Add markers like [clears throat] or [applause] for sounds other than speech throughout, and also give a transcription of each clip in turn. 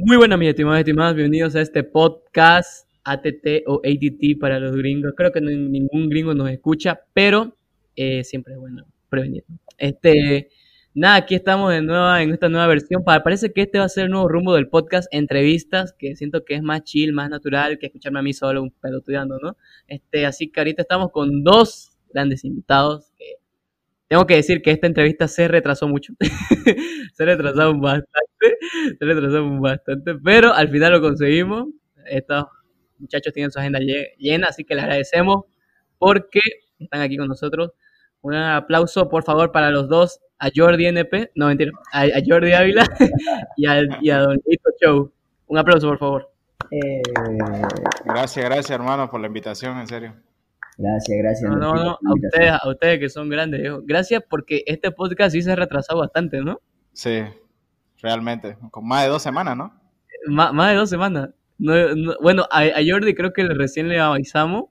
Muy buenas, mis estimados y. Bienvenidos a este podcast ATT o ATT para los gringos. Creo que ningún gringo nos escucha, pero eh, siempre es bueno prevenir. Este, nada, aquí estamos de nueva, en esta nueva versión. Parece que este va a ser el nuevo rumbo del podcast, entrevistas, que siento que es más chill, más natural que escucharme a mí solo un pedo estudiando, ¿no? Este, así que ahorita estamos con dos grandes invitados tengo que decir que esta entrevista se retrasó mucho. [laughs] se retrasó bastante. Se retrasó bastante. Pero al final lo conseguimos. Estos muchachos tienen su agenda llena, así que les agradecemos porque están aquí con nosotros. Un aplauso, por favor, para los dos, a Jordi NP, no mentira, a, Jordi Ávila [laughs] y, a Don Lito Show. Un aplauso, por favor. Eh, gracias, gracias, hermano, por la invitación, en serio. Gracias, gracias. No, no, no, a ustedes, a ustedes que son grandes, Gracias porque este podcast sí se ha retrasado bastante, ¿no? Sí, realmente. Con más de dos semanas, ¿no? más de dos semanas. bueno, a, a Jordi creo que recién le avisamos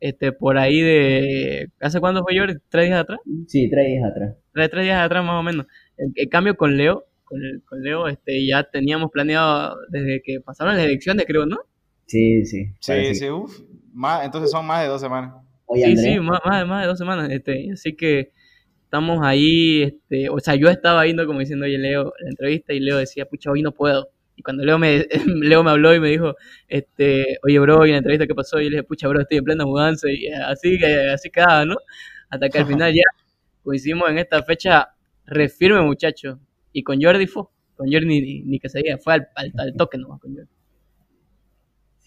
este, por ahí de... ¿Hace cuándo fue Jordi? ¿Tres días atrás? Sí, tres días atrás. Tres, tres días atrás más o menos. El, cambio con Leo, con, con, Leo, este, ya teníamos planeado desde que pasaron las elecciones, creo, ¿no? Sí, sí. Sí, sí, uff. entonces son más de dos semanas. Sí, sí, más, más, más, de dos semanas. Este, así que estamos ahí, este, o sea, yo estaba yendo como diciendo, oye, Leo, la entrevista, y Leo decía, pucha, hoy no puedo. Y cuando Leo me, [laughs] Leo me habló y me dijo, este, oye, bro, y la entrevista que pasó, y le dije, pucha, bro, estoy en plena mudanza, y así, así quedaba, ¿no? Hasta que al final ya coincidimos en esta fecha refirme, muchacho. Y con Jordi fue, con Jordi ni, ni que se diga, fue al, al, toque nomás con Jordi.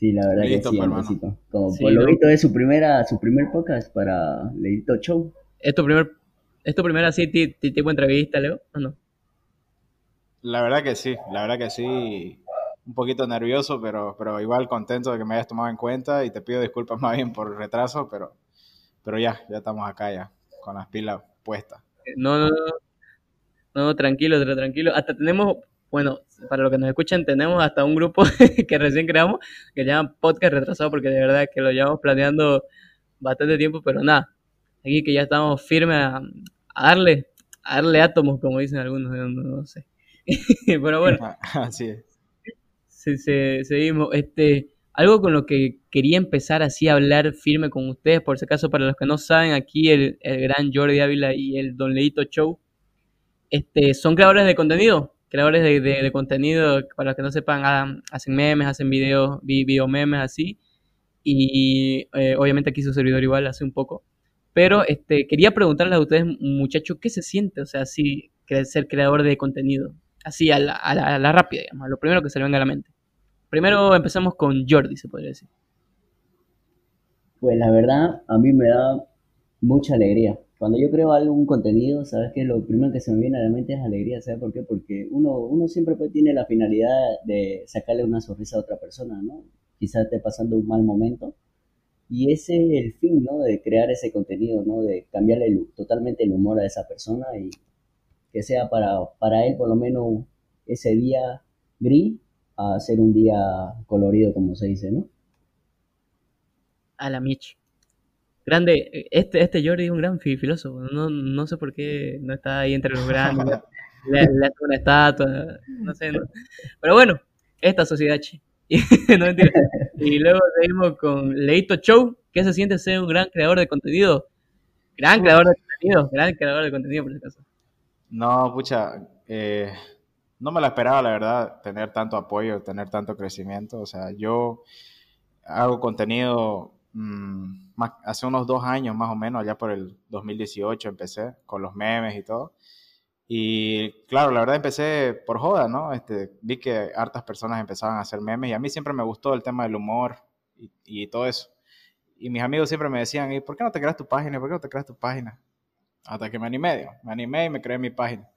Sí, la verdad que sí. Como por lo visto es su primera, su primer podcast para Leito Show. ¿Es tu primer, es tu primera así tipo entrevista, Leo, o no? La verdad que sí, la verdad que sí. Un poquito nervioso, pero, pero igual contento de que me hayas tomado en cuenta y te pido disculpas más bien por el retraso, pero, pero ya, ya estamos acá ya, con las pilas puestas. No, no, no, no, tranquilo, tranquilo. Hasta tenemos, bueno, para los que nos escuchan, tenemos hasta un grupo [laughs] que recién creamos que se llama Podcast Retrasado, porque de verdad que lo llevamos planeando bastante tiempo, pero nada, aquí que ya estamos firmes a, darle, a darle átomos, como dicen algunos, no sé. [laughs] Pero bueno. [laughs] Así es. seguimos. Este, algo con lo que quería empezar así a hablar firme con ustedes, por si acaso, para los que no saben, aquí el, gran Jordi Ávila y el Don Leito Show este, son creadores de contenido. Creadores de, contenido, para los que no sepan, hacen memes, hacen videos, video memes así. Y eh, obviamente aquí su servidor igual hace un poco. Pero este, quería preguntarles a ustedes, muchachos, ¿qué se siente? O sea, si ser creador de contenido así a la, a la, rápida, digamos, lo primero que se le venga a la mente. Primero empezamos con Jordi, se podría decir. Pues la verdad, a mí me da mucha alegría. Cuando yo creo algún contenido, sabes que lo primero que se me viene a la mente es alegría, ¿sabes por qué? Porque uno, uno siempre pues tiene la finalidad de sacarle una sonrisa a otra persona, ¿no? Quizás esté pasando un mal momento. Y ese es el fin, ¿no? De crear ese contenido, ¿no? De cambiarle totalmente el humor a esa persona y que sea para, para él por lo menos ese día gris a ser un día colorido, como se dice, ¿no? A la Mitch. Grande, este, este Jordi es un gran filósofo, no, no sé por qué no está ahí entre los grandes, le, hace una estatua, no sé, pero bueno, esta sociedad, [laughs] no mentira. Y luego seguimos con Leito Show, ¿qué se siente ser un gran creador de contenido? Gran creador de contenido, gran creador de contenido por si acaso. No, pucha, eh, no me la esperaba, la verdad, tener tanto apoyo, tener tanto crecimiento. O sea, yo hago contenido mm, hace unos dos años más o menos, allá por el 2018 empecé con los memes y todo. Y claro, la verdad empecé por joda, ¿no? Este, vi que hartas personas empezaban a hacer memes y a mí siempre me gustó el tema del humor y, y todo eso. Y mis amigos siempre me decían, ¿y por qué no te creas tu página? ¿Por qué no te creas tu página? Hasta que me animé, me animé y me creé mi página.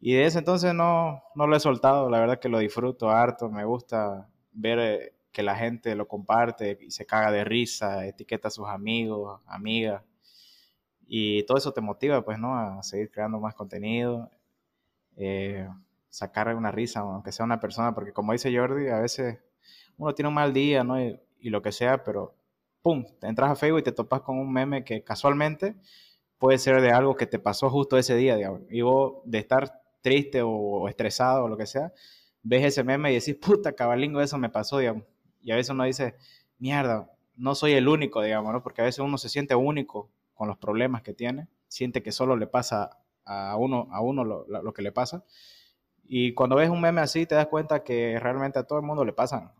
Y de ese entonces no, no lo he soltado, la verdad que lo disfruto harto, me gusta ver eh, que la gente lo comparte y se caga de risa, etiqueta a sus amigos, amigas. Y todo eso te motiva, pues, ¿no? A seguir creando más contenido, eh, sacar una risa, aunque sea una persona, porque como dice Jordi, a veces uno tiene un mal día, ¿no? Y, y lo que sea, pero ¡pum! Te entras a Facebook y te topas con un meme que casualmente puede ser de algo que te pasó justo ese día. Y vos de estar triste o estresado o lo que sea, ves ese meme y decís, puta, cabalingo, eso me pasó, digamos. Y a veces uno dice, mierda, no soy el único, digamos, ¿no? Porque a veces uno se siente único con los problemas que tiene, siente que solo le pasa a uno, a uno lo, lo que le pasa. Y cuando ves un meme así, te das cuenta que realmente a todo el mundo le pasan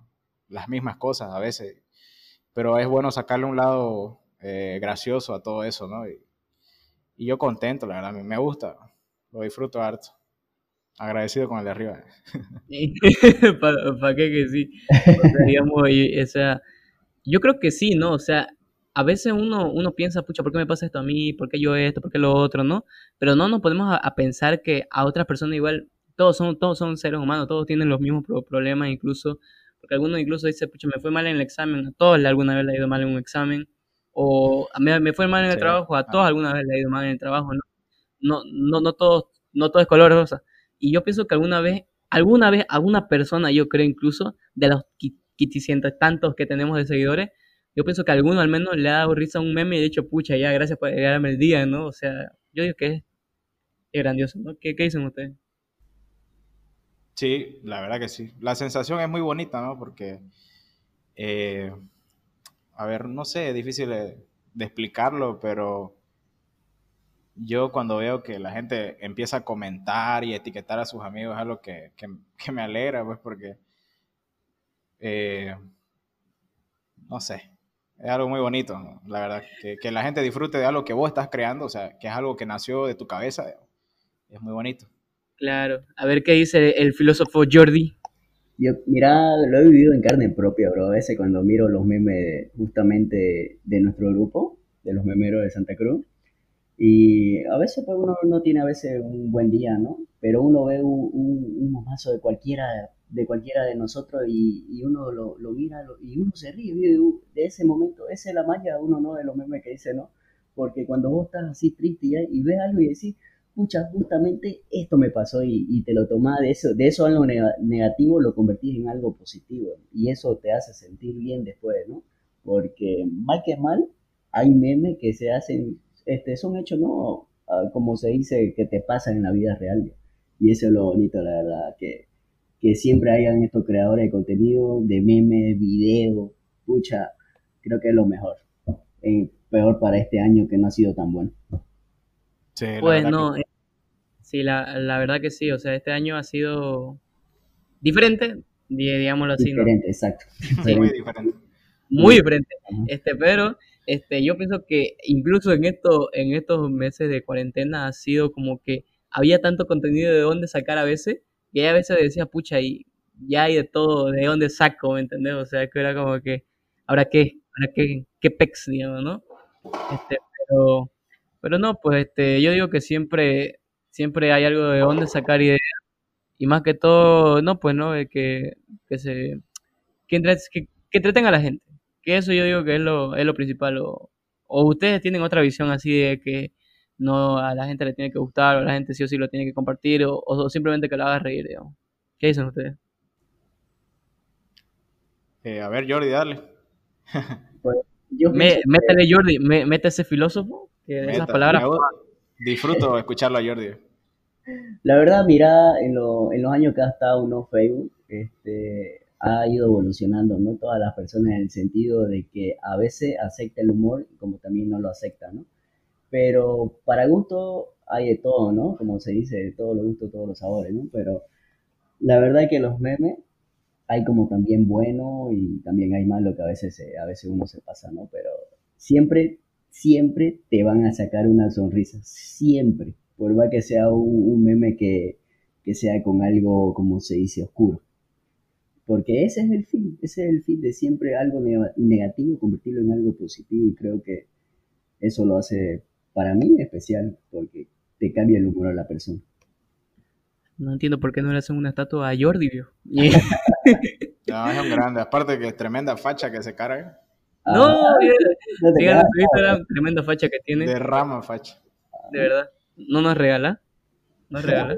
las mismas cosas a veces. Pero es bueno sacarle un lado eh, gracioso a todo eso, ¿no? Y, y, yo contento, la verdad, me gusta, lo disfruto harto. Agradecido con el de arriba. [laughs] ¿Para qué que sí? digamos, o sea, yo creo que sí, ¿no? O sea, a veces uno, uno piensa, pucha, ¿por qué me pasa esto a mí? ¿Por qué yo esto? ¿Por qué lo otro? ¿No? Pero no nos podemos a, pensar que a otras personas igual, todos son, todos son seres humanos, todos tienen los mismos problemas, incluso, porque algunos incluso dicen, pucha, me fue mal en el examen, a todos alguna vez le ha ido mal en un examen, o me, me fue mal en el trabajo, a todos alguna vez le ha ido mal en el trabajo, ¿no? No, no, no, todos, no todo es color rosa. Y yo pienso que alguna vez, alguna vez, alguna persona, yo creo incluso, de los quiticientos tantos que tenemos de seguidores, yo pienso que alguno al menos le ha dado risa a un meme y ha dicho, pucha, ya, gracias por llegarme el día, ¿no? O sea, yo digo que es, grandioso, ¿no? ¿Qué, dicen ustedes? Sí, la verdad que sí. La sensación es muy bonita, ¿no? Porque, eh, a ver, no sé, es difícil de, explicarlo, pero yo cuando veo que la gente empieza a comentar y etiquetar a sus amigos es algo que, que, me alegra, pues, porque, eh, no sé, es algo muy bonito, la verdad. Que, que, la gente disfrute de algo que vos estás creando, o sea, que es algo que nació de tu cabeza, es muy bonito. Claro. A ver qué dice el filósofo Jordi. Yo, mira, lo he vivido en carne propia, bro. A veces cuando miro los memes justamente de nuestro grupo, de los memeros de Santa Cruz, y a veces pues uno no tiene a veces un buen día, ¿no? Pero uno ve un, un, un de cualquiera de cualquiera de nosotros y, uno lo, mira y uno se ríe de, ese momento. Esa es la magia uno, ¿no? De los memes que dice, ¿no? Porque cuando vos estás así triste y, y ves algo y decís, pucha, justamente esto me pasó y, te lo tomás de eso, de eso algo negativo lo convertís en algo positivo y eso te hace sentir bien después, ¿no? Porque mal que mal, hay memes que se hacen, este, son hechos, ¿no? Ah, como se dice, que te pasan en la vida real. Y eso es lo bonito, la verdad, que que siempre hayan estos creadores de contenido, de memes, videos, pucha, creo que es lo mejor. Eh, peor para este año que no ha sido tan bueno. Sí, pues no, eh, sí, la, la, verdad que sí, o sea, este año ha sido diferente, digámoslo así. Diferente, exacto. muy diferente. Muy diferente. Este, pero este, yo pienso que incluso en, esto, en estos meses de cuarentena ha sido como que había tanto contenido de dónde sacar a veces que a veces decía, pucha, y ya hay de todo, ¿de dónde saco? ¿Me entendés? O sea, que era como que, ¿ahora qué? ¿Ahora qué? ¿Qué pex, digamos, no? Este, pero, pero no, pues este, yo digo que siempre, siempre hay algo de dónde sacar ideas, y más que todo, no, pues, ¿no? Que, que se, que, entretenga a la gente, que eso yo digo que es lo, es lo principal, o, o ustedes tienen otra visión así de que no a la gente le tiene que gustar, o a la gente sí o sí lo tiene que compartir, o, simplemente que lo haga reír, digamos. ¿Qué dicen ustedes? Eh, a ver, Jordi, dale. Pues, [laughs] métele, Jordi, mete ese filósofo, que esas palabras... [laughs] Disfruto escucharlo a Jordi. La verdad, mira, en, en los años que ha estado uno Facebook, este, ha ido evolucionando, ¿no? Todas las personas en el sentido de que a veces acepta el humor como también no lo acepta, ¿no? Pero para gusto hay de todo, ¿no? Como se dice, de todos los gustos, todos los sabores, ¿no? Pero la verdad es que los memes hay como también bueno y también hay malo que a veces, a veces uno se pasa, ¿no? Pero siempre, siempre te van a sacar una sonrisa, siempre. Por más que sea un, meme que, que sea con algo, como se dice, oscuro. Porque ese es el fin, ese es el fin de siempre algo negativo, convertirlo en algo positivo y creo que eso lo hace para mí es especial porque te cambia el humor a la persona. No entiendo por qué no le hacen una estatua a Jordi, vio. [laughs] no, es un grande. Aparte que es tremenda facha que se carga. no, ah, díganle su Instagram, tremenda facha que tiene. Derrama facha. De verdad. ¿No nos regala? ¿Nos regala?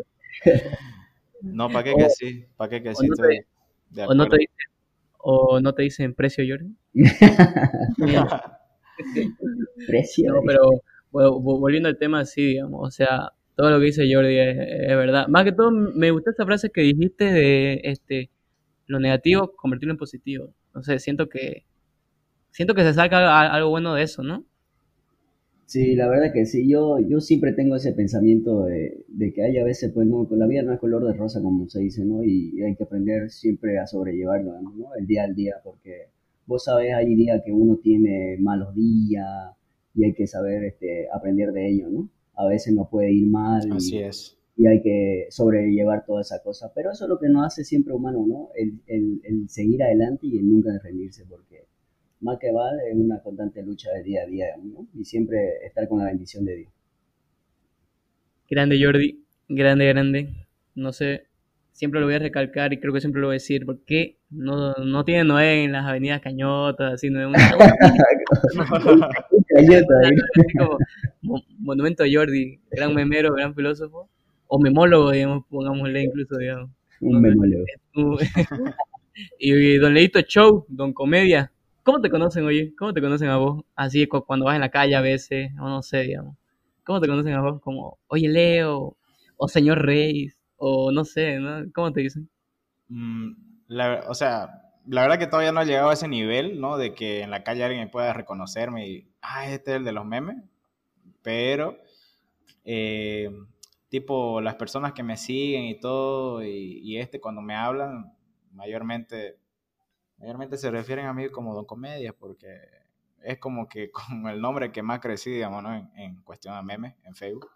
no, ¿para qué que sí? ¿Para qué que sí? O no, te, dicen, o no te dicen precio, Jordi. [laughs] precio. No, pero volviendo al tema, sí, digamos, o sea, todo lo que dice Jordi es, es verdad. Más que todo, me gustó esta frase que dijiste de este lo negativo, convertirlo en positivo. No sé, siento que siento que se saca algo bueno de eso, ¿no? Sí, la verdad que sí, yo, yo siempre tengo ese pensamiento de, de que hay a veces, pues no, la vida no es color de rosa, como se dice, ¿no? Y, hay que aprender siempre a sobrellevarlo, ¿no? El día al día, porque vos sabés, hay días que uno tiene malos días y hay que saber este, aprender de ello, ¿no? A veces nos puede ir mal Así y, es. y hay que sobrellevar toda esa cosa, pero eso es lo que nos hace siempre humanos, ¿no? El, el, el seguir adelante y el nunca rendirse, porque más que vale es una constante lucha de día a día, ¿no? Y siempre estar con la bendición de Dios. Grande Jordi, grande, grande. No sé, siempre lo voy a recalcar y creo que siempre lo voy a decir. ¿Por qué no, no tiene Noé en las avenidas Cañotas? [laughs] Así, no es mo- monumento a Jordi, gran memero, gran filósofo. O memólogo, digamos, pongámosle incluso, digamos. Un memoleo. [laughs] y, y Don Leito Show, Don Comedia. ¿Cómo te conocen, oye? ¿Cómo te conocen a vos? Así cu- cuando vas en la calle a veces, o no sé, digamos. ¿Cómo te conocen a vos? Como, oye, Leo, o señor Reyes, o no sé, ¿no? ¿Cómo te dicen? Mm, la- o sea, la verdad que todavía no he llegado a ese nivel, ¿no? De que en la calle alguien pueda reconocerme y, ah, este es el de los memes. Pero, eh, tipo, las personas que me siguen y todo, y, y este cuando me hablan, mayormente, mayormente se refieren a mí como Don Comedia, porque es como que [laughs] como el nombre que más crecí, digamos, ¿no? En, en cuestión a memes en Facebook.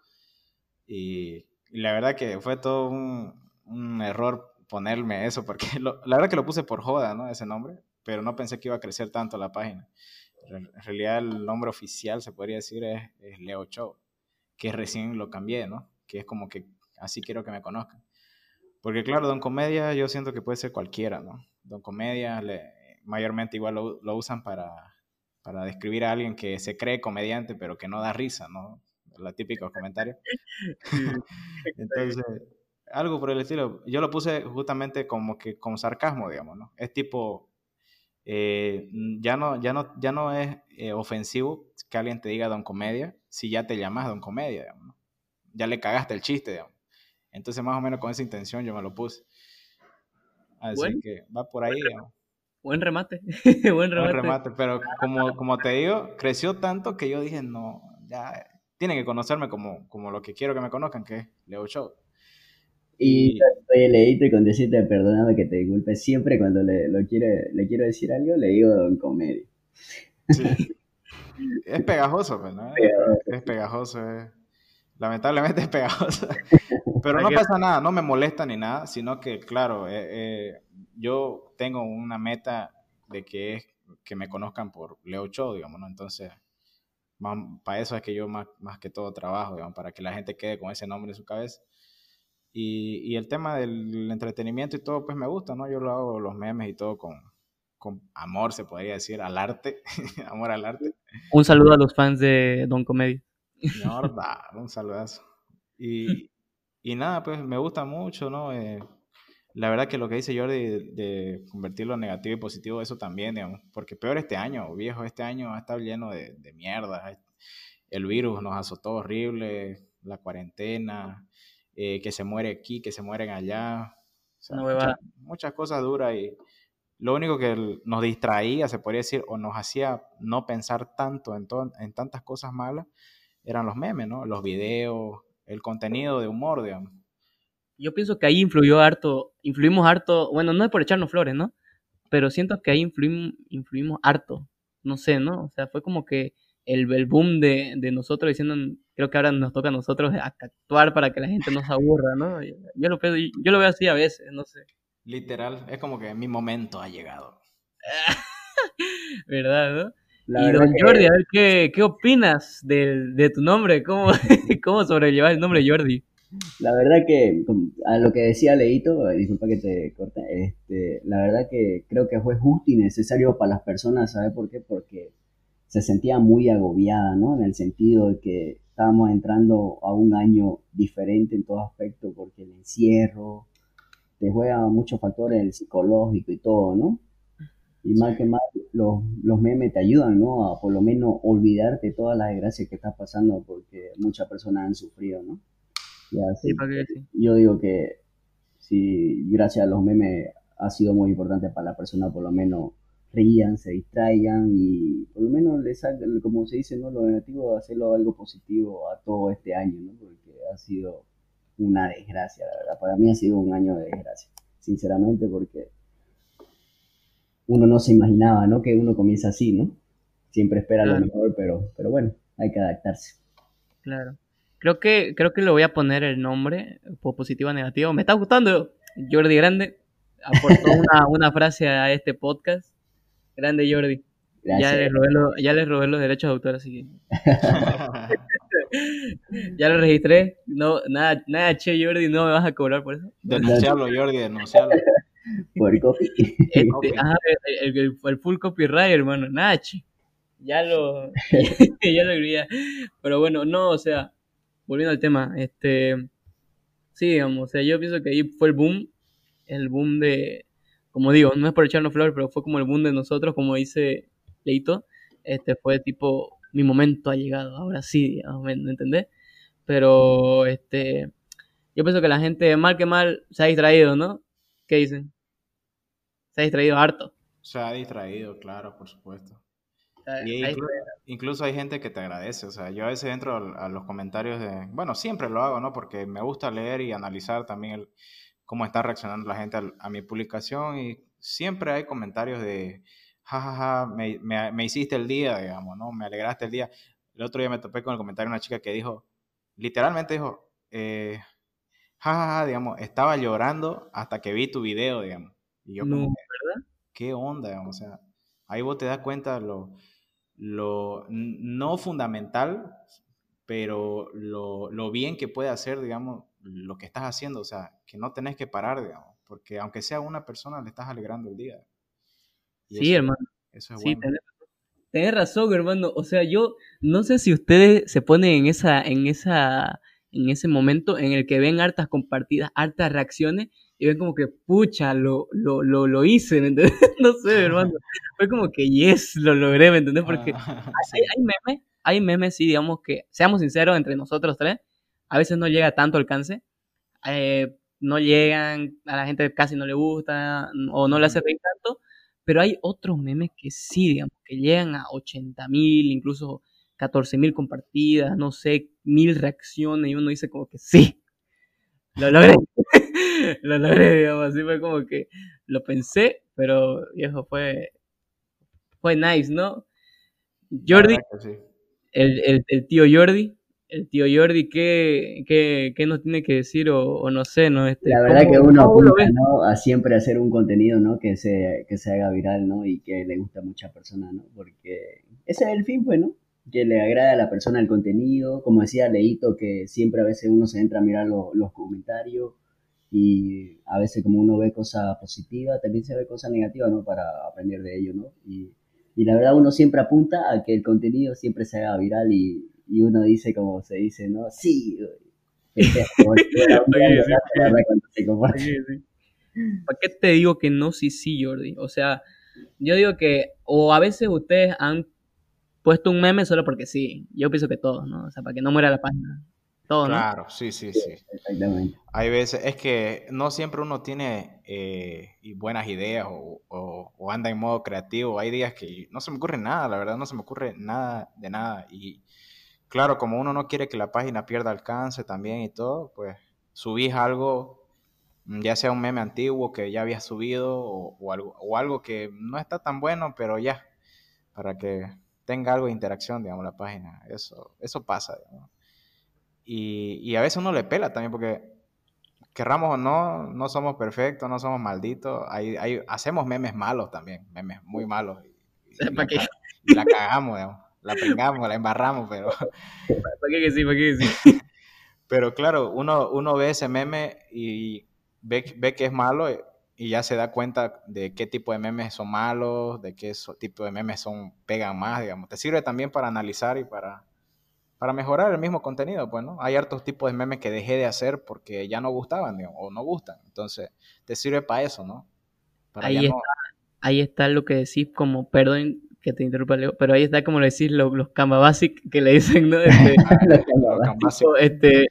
Y, y la verdad que fue todo un, un error ponerme eso, porque [laughs] lo- la verdad que lo puse por joda, ¿no? Ese nombre, pero no pensé que iba a crecer tanto la página. En realidad el nombre oficial, se podría decir, es, es Leo Show, que recién lo cambié, ¿no? Que es como que así quiero que me conozcan. Porque claro, Don Comedia yo siento que puede ser cualquiera, ¿no? Don Comedia le- mayormente igual lo, lo usan para, para describir a alguien que se cree comediante, pero que no da risa, ¿no? La típica comentario. [laughs] Entonces, algo por el estilo. Yo lo puse justamente como que con sarcasmo, digamos, ¿no? Es tipo, eh, ya, no, ya, no, ya no es eh, ofensivo que alguien te diga Don Comedia si ya te llamas Don Comedia, digamos, ¿no? Ya le cagaste el chiste, digamos. Entonces, más o menos con esa intención yo me lo puse. Así Bueno. que va por ahí. Buen remate. [laughs] Buen Buen remate. remate, pero como, como te digo, creció tanto que yo dije, no, ya tienen que conocerme como, como lo que quiero que me conozcan, que es Leo Show. Y soy leíto y con decirte, perdóname que te disculpe, siempre cuando le, lo quiere, le quiero decir algo, le digo Don Comedia. Sí. Es pegajoso, pues, ¿no? Pegajoso. Es pegajoso, es- lamentablemente [laughs] es pegajoso. Pero no pasa nada, no me molesta ni nada, sino que, claro, eh, eh, yo tengo una meta de que es que me conozcan por Leo Show, digamos, ¿no? Entonces, para eso es que yo más, más que todo trabajo, digamos, para que la gente quede con ese nombre en su cabeza. Y, y el tema del entretenimiento y todo, pues me gusta, ¿no? Yo lo hago los memes y todo con, con amor, se podría decir, al arte, [laughs] amor al arte. Un saludo a los fans de Don Comedia. Mierda, un saludazo. Y, y nada, pues me gusta mucho, ¿no? Eh, la verdad que lo que dice Jordi de, de convertir lo negativo y positivo, eso también, digamos, porque peor este año, viejo, este año ha estado lleno de, de mierda. El virus nos azotó horrible, la cuarentena, eh, que se muere aquí, que se mueren allá. O sea, huevada. muchas, muchas cosas duras y lo único que nos distraía, se podría decir, o nos hacía no pensar tanto en, en tantas cosas malas, eran los memes, ¿no? Los videos, el contenido de humor, digamos. Yo pienso que ahí influyó harto, influimos harto, bueno, no es por echarnos flores, ¿no? Pero siento que ahí influimos, influimos harto, no sé, ¿no? O sea, fue como que el, el boom de, de nosotros diciendo, creo que ahora nos toca a nosotros actuar para que la gente no se aburra, ¿no? Yo, lo, yo lo veo así a veces, no sé, Literal, es como que mi momento ha llegado. [laughs] ¿verdad, no? La y don que- Jordi, a ver, ¿qué, qué opinas del- de tu nombre? ¿Cómo, [laughs] ¿Cómo sobrellevar el nombre Jordi? La verdad que, a lo que decía Leito, eh, disculpa que te corte, este, la verdad que creo que fue justo y necesario para las personas, ¿sabes por qué? Porque se sentía muy agobiada, ¿no? En el sentido de que estábamos entrando a un año diferente en todo aspecto, porque el encierro te juega muchos factores, el psicológico y todo, ¿no? Y más que más, los, los memes te ayudan, ¿no? A por lo menos olvidarte todas las desgracias que estás pasando, porque muchas personas han sufrido, ¿no? Ya, sí. Sí, ¿para qué decir? Yo digo que si gracias a los memes ha sido muy importante para la persona, por lo menos rían, se distraigan y por lo menos les sacan, como se dice, ¿no? Lo negativo, hacerlo algo positivo a todo este año, ¿no? Porque ha sido una desgracia, la verdad. Para mí ha sido un año de desgracia, sinceramente, porque uno no se imaginaba, ¿no? Que uno comienza así, ¿no? Siempre espera lo mejor, pero, pero bueno, hay que adaptarse. Claro. Creo que, creo que le voy a poner el nombre, po- positivo o negativo. Me está gustando. Jordi Grande aportó [laughs] una, una frase a este podcast. Grande Jordi. Ya Gracias. le robé, lo- ya le robé los derechos de autor, así que [laughs] ya lo registré. No, nada, nada, che, Jordi, no me vas a cobrar por eso. denunciarlo, [laughs] Jordi, denunciarlo. Por copy. [laughs] Este, ajá, el, el- el full copyright, hermano, nada, che. Ya lo, [laughs] [laughs] ya lo agregué. Pero bueno, no, o sea, volviendo al tema, este, sí, digamos, o sea, yo pienso que ahí fue el boom, el boom de, como digo, no es por echarnos flores, pero fue como el boom de nosotros, como dice Leito, este, fue tipo, mi momento ha llegado, ahora sí, digamos, ¿me, me entendés? Pero, este, yo pienso que la gente, mal que mal, se ha distraído, ¿no? ¿Qué dicen? Se ha distraído harto. Se ha distraído, claro, por supuesto. Y se ha inclu- incluso hay gente que te agradece, o sea, yo a veces entro a los comentarios de, bueno, siempre lo hago, ¿no? Porque me gusta leer y analizar también el- cómo está reaccionando la gente a, mi publicación y siempre hay comentarios de, jajaja, me, me- me hiciste el día, digamos, ¿no? Me alegraste el día. El otro día me topé con el comentario de una chica que dijo, literalmente dijo, eh, jajaja, digamos, estaba llorando hasta que vi tu video, digamos. Y yo No, como que, ¿qué onda? digamos? O sea, ahí vos te das cuenta lo, lo no fundamental, pero lo, lo bien que puede hacer, digamos, lo que estás haciendo. O sea, que no tenés que parar, digamos, porque aunque sea una persona, le estás alegrando el día. Y Sí, eso, hermano. eso es Sí, bueno. tenés, tenés razón, hermano. O sea, yo no sé si ustedes se ponen en esa, en esa, en ese momento en el que ven hartas compartidas, hartas reacciones y ven como que, pucha, lo, lo, lo, lo hice, ¿me entendés? [laughs] No sé, hermano. Fue como que, yes, lo logré, ¿me entendés? Porque Ah, hay, hay memes, hay memes, sí, digamos que, seamos sinceros, entre nosotros tres, a veces no llega a tanto alcance, eh, no llegan, a la gente casi no le gusta, o no le hace reír tanto, pero hay otros memes que sí, digamos, que llegan a 80 mil, incluso 14 mil compartidas, no sé, mil reacciones, y uno dice como que sí, lo logré, [laughs] lo logré, digamos, así fue como que lo pensé, pero viejo, fue, fue nice, ¿no? Jordi, sí. el, el, el tío Jordi, el tío Jordi, ¿qué, qué, qué nos tiene que decir? O, o no sé, ¿no? Este, La verdad ¿cómo- que uno apunta? ¿no? A siempre hacer un contenido, ¿no? Que se, que se haga viral, ¿no? Y que le guste a muchas personas, ¿no? Porque ese es el fin, pues, ¿no? Que le agrade a la persona el contenido. Como decía Leito, que siempre a veces uno se entra a mirar lo- los comentarios y a veces como uno ve cosas positivas, también se ve cosas negativas, ¿no? Para aprender de ello, ¿no? Y, y la verdad uno siempre apunta a que el contenido siempre se haga viral y, y uno dice, como se dice, ¿no? Sí. ¿Para qué te digo que no, sí, sí, Jordi? O sea, yo digo que, o a veces ustedes han puesto un meme solo porque sí. Yo pienso que todos, ¿no? O sea, para que no muera la página. Todos, ¿no? Claro, sí, sí, sí. Exactamente. Hay veces, es que no siempre uno tiene eh, y buenas ideas o, o- o anda en modo creativo. Hay días que no se me ocurre nada, la verdad, no se me ocurre nada de nada. Y claro, como uno no quiere que la página pierda alcance también y todo, pues subís algo, ya sea un meme antiguo que ya habías subido o, o algo, o algo que no está tan bueno, pero ya, para que tenga algo de interacción, digamos, la página. Eso, eso pasa, digamos. Y, y a veces uno le pela también porque querramos o no, no somos perfectos, no somos malditos. Hay, hay, hacemos memes malos también, memes muy malos. Y, y [laughs] ¿Para qué? y la cagamos, digamos. la pringamos, la embarramos, pero, [laughs] ¿Para qué que sí? ¿Para qué que sí? [laughs] pero claro, uno, uno ve ese meme y ve, ve que es malo y- ya se da cuenta de qué tipo de memes son malos, de qué so- tipo de memes son pegan más, digamos. Te sirve también para analizar y para, para mejorar el mismo contenido, pues, ¿no? Hay hartos tipos de memes que dejé de hacer porque ya no gustaban, digamos, o no gustan. Entonces, te sirve para eso, ¿no? Para Ahí no- Ahí está lo que decís como, perdón que te interrumpa, Leo, pero ahí está como lo decís lo- los Canva Basic que le dicen, ¿no? Este, [laughs] Los [laughs] este,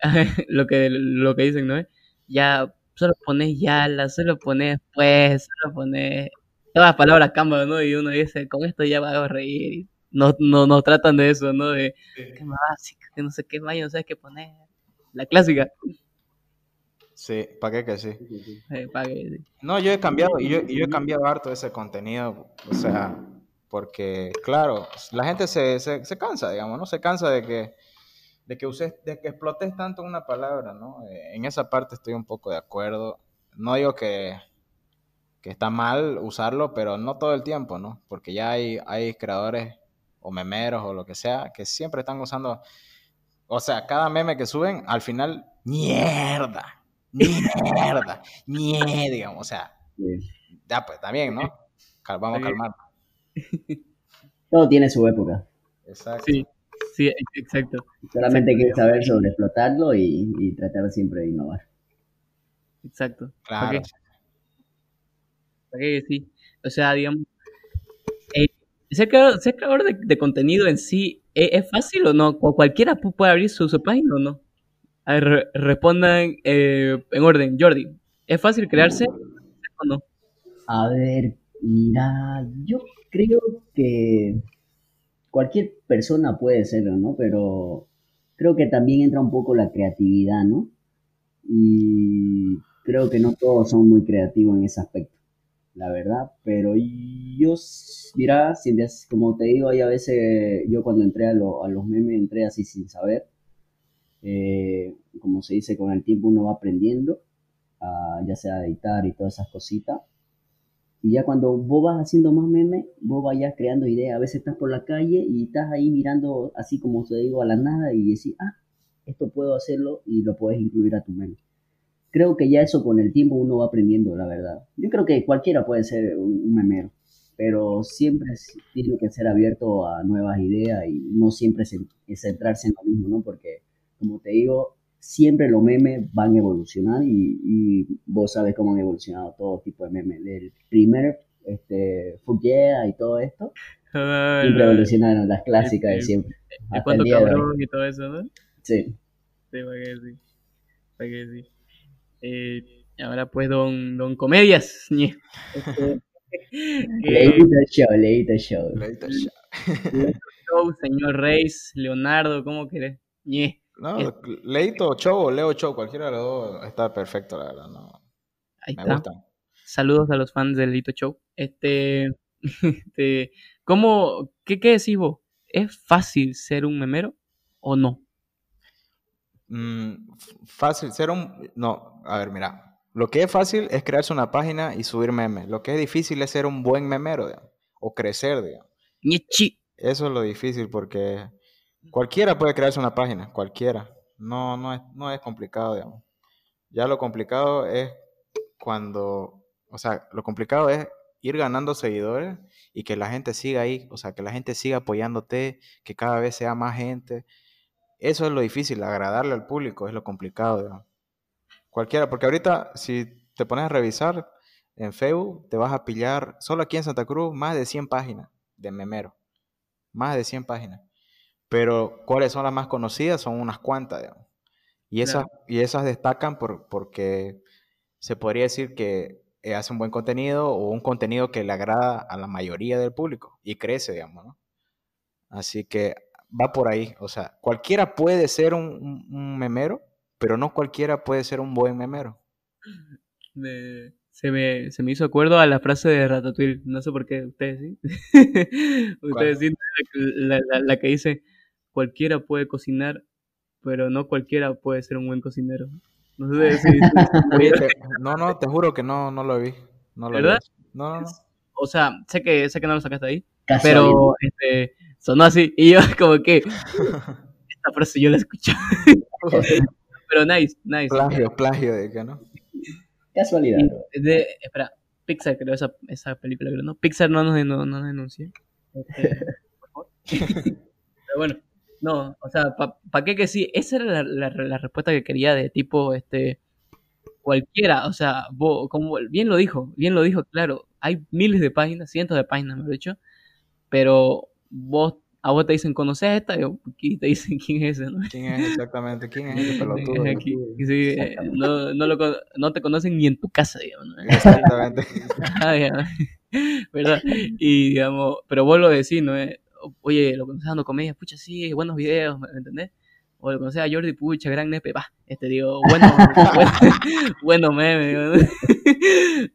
[laughs] lo que, lo que dicen, ¿no? Ya solo pones yala, solo pones pues, solo pones todas las palabras cambian, ¿no? Y uno dice, con esto ya va a reír. No, no, no tratan de eso, ¿no? De qué más básica, que no sé qué más, no sabes qué poner. La clásica. Sí, ¿para qué que sí? No, yo he cambiado, y yo, y yo he cambiado harto ese contenido, o sea, porque, claro, la gente se, se, se cansa, digamos, ¿no? Se cansa de que, de que uses, de que explotes tanto una palabra, ¿no? Eh, En esa parte estoy un poco de acuerdo. No digo que, que está mal usarlo, pero no todo el tiempo, ¿no? Porque ya hay, hay creadores o memeros o lo que sea que siempre están usando, o sea, cada meme que suben, al final, mierda, mierda, mierda, digamos, o sea, ya pues, también, ¿no? Cal- Vamos a calmar. [laughs] Todo tiene su época. Exacto. Sí, sí, ex- exacto, Solamente hay que saber sobre explotarlo y, y tratar siempre de innovar. exacto. Claro. ¿Para qué? ¿Para qué que sí? O sea, digamos, eh, ser creador, ser creador de, de contenido en sí, ¿es, es fácil o no? ¿O cualquiera pu- puede abrir su, su página o no? A ver, re- respondan eh, en orden. Jordi, ¿es fácil crearse o no? A ver, mira, yo creo que cualquier persona puede serlo, ¿no? Pero creo que también entra un poco la creatividad, ¿no? Y creo que no todos son muy creativos en ese aspecto, la verdad. Pero yo, mira, como te digo, hay a veces, yo cuando entré a, lo- a los memes, entré así sin saber. Eh, como se dice, con el tiempo uno va aprendiendo, a, ya sea a editar y todas esas cositas. Y ya cuando vos vas haciendo más memes, vos vayas creando ideas. A veces estás por la calle y estás ahí mirando así como te digo a la nada y decís, ah, esto puedo hacerlo y lo puedes incluir a tu meme. Creo que ya eso con el tiempo uno va aprendiendo, la verdad. Yo creo que cualquiera puede ser un, memero, pero siempre tiene que ser abierto a nuevas ideas y no siempre cen- centrarse en lo mismo, ¿no? Porque, como te digo, siempre los memes van a evolucionar y, y vos sabes cómo han evolucionado todo tipo de memes. Del primer este, Fuck Yeah y todo esto, Ah, siempre la- evolucionaron las clásicas de el- siempre. el el hoy. cabrón y todo eso, ¿no? Sí. Sí, para que sí. Para que sí. Eh, ahora pues, don, don Comedias. Este, [laughs] Leíto show, leíto show. Leíto ya. [laughs] show, señor Reis, Leonardo, ¿cómo querés? Ñe. No, Es- Leito o Chow o Leo Chow, cualquiera de los dos está perfecto, la verdad. No, Ahí me está. gustan. Saludos a los fans del Lito Show. Este, [laughs] este, ¿cómo, qué, qué decís vos? ¿Es fácil ser un memero o no? Mm, fácil, ser un... No, a ver, mira. Lo que es fácil es crearse una página y subir memes. Lo que es difícil es ser un buen memero, digamos, o crecer, digamos. Eso es lo difícil porque cualquiera puede crearse una página, cualquiera. No, no es, no es complicado, digamos. Ya lo complicado es cuando, o sea, lo complicado es ir ganando seguidores y que la gente siga ahí, o sea, que la gente siga apoyándote, que cada vez sea más gente. Eso es lo difícil, agradarle al público es lo complicado, digamos. Cualquiera, porque ahorita si te pones a revisar en Facebook, te vas a pillar, solo aquí en Santa Cruz, más de 100 páginas de memero. Más de 100 páginas. Pero, ¿cuáles son las más conocidas? Son unas cuantas, digamos. Y esas, y esas destacan por, porque se podría decir que eh, hace un buen contenido o un contenido que le agrada a la mayoría del público y crece, digamos, ¿no? Así que va por ahí. O sea, cualquiera puede ser un, un- un memero, pero no cualquiera puede ser un buen memero. [laughs] Me- se, me, se me hizo acuerdo a la frase de Ratatouille. No sé por qué, ustedes sí. [laughs] ustedes sí, la, la- la que dice, cualquiera puede cocinar, pero no cualquiera puede ser un buen cocinero. No sé si... Oye, te- no, no, te juro que no, no lo vi. No lo vi. ¿Verdad? No, no, no. o sea, sé que, sé que no lo sacaste ahí, Casualidad. pero este, sonó así. Y yo [laughs] como que, esta frase yo la escuché. [laughs] pero nice, nice. Plagio, plagio de que no. Casualidad. Y de, espera, Pixar creo esa, esa película, creo, ¿no? Pixar no nos, no, no nos denuncie. Este, [laughs] por favor. Pero bueno, no, o sea, ¿para qué que sí? Esa era la, la, la respuesta que quería de tipo, este, cualquiera, o sea, vos, como bien lo dijo, bien lo dijo, claro, hay miles de páginas, cientos de páginas, mejor dicho, pero vos a vos te dicen, ¿conoces esta? Y te dicen, ¿quién es ese? ¿Quién es exactamente? ¿Quién es ese [laughs] pelotudo? Eh, no, no, lo, no, te conocen ni en tu casa, digamos. Exactamente. [laughs] [laughs] ¿Verdad? Y digamos, pero vos lo decís, ¿no? Oye, lo conoces dando comedia, pucha, sí, buenos videos, ¿me entendés? o lo conoces a Jordi Pucha, gran nepe, va, este digo, bueno, [laughs] bueno, [laughs] bueno meme, digo,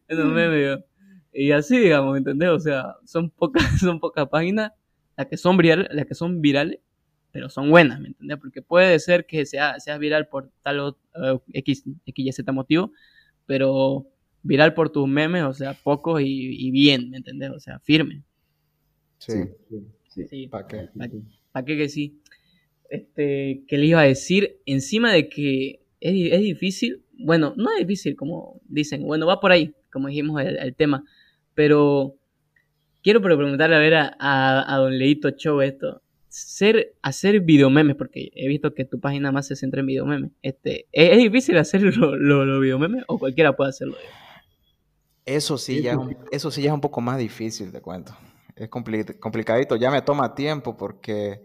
[laughs] bueno meme, digo. Y así, digamos, ¿me entendés? O sea, son pocas, son pocas páginas las que son virales, las que son virales, pero son buenas, ¿me entendés? Porque puede ser que sea, sea viral por tal o uh, X, X, Y, Z motivo, pero viral por tus memes, o sea, pocos y, y bien, ¿me entendés? O sea, firme. Sí, sí. Sí. ¿Para qué? ¿Para qué que sí? este, que le iba a decir, encima de que es, es, difícil, bueno, no es difícil como dicen, bueno, va por ahí, como dijimos el, tema, pero quiero preguntarle a ver a, a, Don Leito Show esto, ser, hacer videomemes, porque he visto que tu página más se centra en videomemes, este, ¿es, difícil hacer los lo, lo videomemes o cualquiera puede hacerlo? Eso sí, ya, eso sí ya es un poco más difícil, te cuento. Es complicadito, ya me toma tiempo porque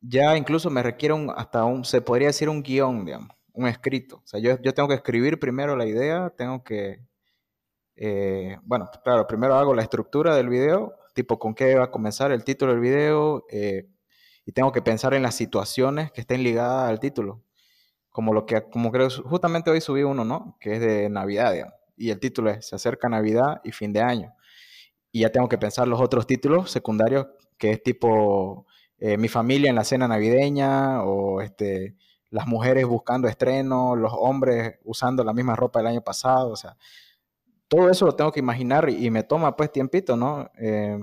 ya incluso me requiere un, hasta un, se podría decir un guion, digamos, un escrito. O sea, yo, yo tengo que escribir primero la idea, tengo que, eh, bueno, claro, primero hago la estructura del video, tipo con qué va a comenzar el título del video, eh, y tengo que pensar en las situaciones que estén ligadas al título. Como lo que, como creo, justamente hoy subí uno, ¿no? Que es de Navidad, digamos, y el título es Se acerca Navidad y fin de año. Y ya tengo que pensar los otros títulos secundarios, que es tipo eh, mi familia en la cena navideña o este, las mujeres buscando estreno, los hombres usando la misma ropa del año pasado, o sea, todo eso lo tengo que imaginar y, me toma pues tiempito, ¿no? Eh,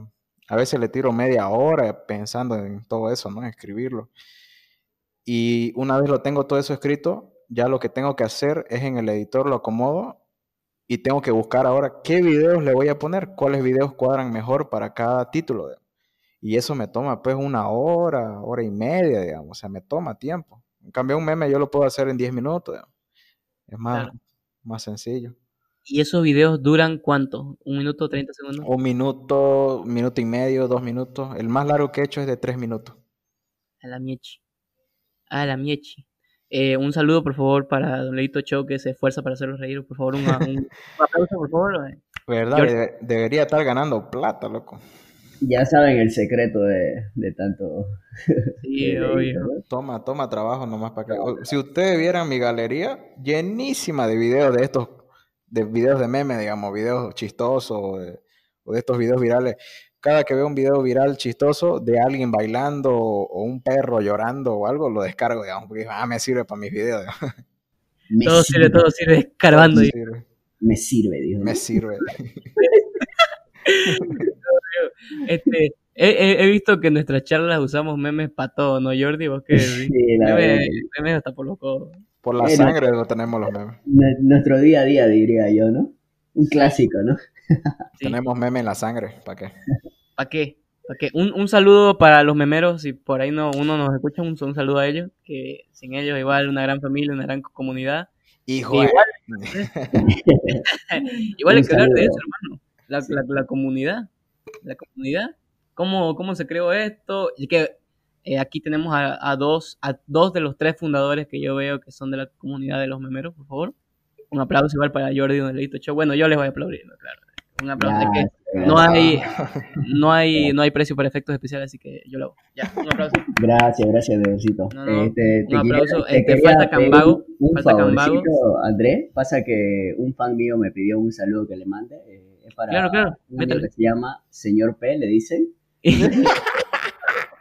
a veces le tiro media hora pensando en todo eso, ¿no? Escribirlo. Y una vez lo tengo todo eso escrito, ya lo que tengo que hacer es en el editor lo acomodo y tengo que buscar ahora qué videos le voy a poner, cuáles videos cuadran mejor para cada título. Y eso me toma pues una hora, hora y media, digamos, o sea, me toma tiempo. En cambio, un meme yo lo puedo hacer en 10 minutos, es más, más sencillo. ¿Y esos videos duran cuánto? ¿Un minuto, 30 segundos? Un minuto, minuto y medio, dos minutos. El más largo que he hecho es de tres minutos. A la miechi. A la miechi. Eh, un saludo, por favor, para Don Leito Show, que se esfuerza para hacerlos reír. Por favor, un, [laughs] aplauso, por favor. Verdad, debería estar ganando plata, loco. Ya saben el secreto de, de tanto. Sí, [laughs] obvio. Toma, toma trabajo nomás para que. Si ustedes vieran mi galería, llenísima de videos de estos, de videos de memes, digamos, videos chistosos o de, estos videos virales. Cada que veo un video viral chistoso de alguien bailando o, un perro llorando o algo, lo descargo, digamos, porque ah, me sirve para mis videos. [laughs] todo sirve, todo sirve, escarbando. Me sirve, dijo. Me sirve. [laughs] Este, he, visto que en nuestras charlas usamos memes para todo, ¿no, Jordi? ¿Vos qué? Sí, memes, hasta por los codos. Por la sangre lo tenemos los memes. Nuestro día a día, diría yo, ¿no? Un clásico, ¿no? [laughs] Tenemos memes en la sangre, ¿para qué? ¿Para qué? ¿Para qué? Un, un, saludo para los memeros, si por ahí no uno nos escucha, un, un saludo a ellos, que sin ellos igual una gran familia, una gran comunidad. Hijo. Igual, [laughs] igual hay que hablar de eso, hermano. La, la, la comunidad la comunidad. ¿Cómo, cómo se creó esto? Y que eh, aquí tenemos a, dos, a dos de los tres fundadores que yo veo que son de la comunidad de los memeros, por favor. Un aplauso igual para Jordi Donelito Show. Bueno, yo les voy a aplaudir, claro. Un aplauso. que [laughs] no hay, no hay, no hay precio para efectos especiales, así que yo lo hago. Ya, un aplauso. Gracias, gracias, Bebecito. este, un aplauso. Te, este, falta Cambago. Un falta Cambago. André, pasa que un fan mío me pidió un saludo que le mande. Eh, para claro, claro. un que se llama Señor P, le dicen. [laughs]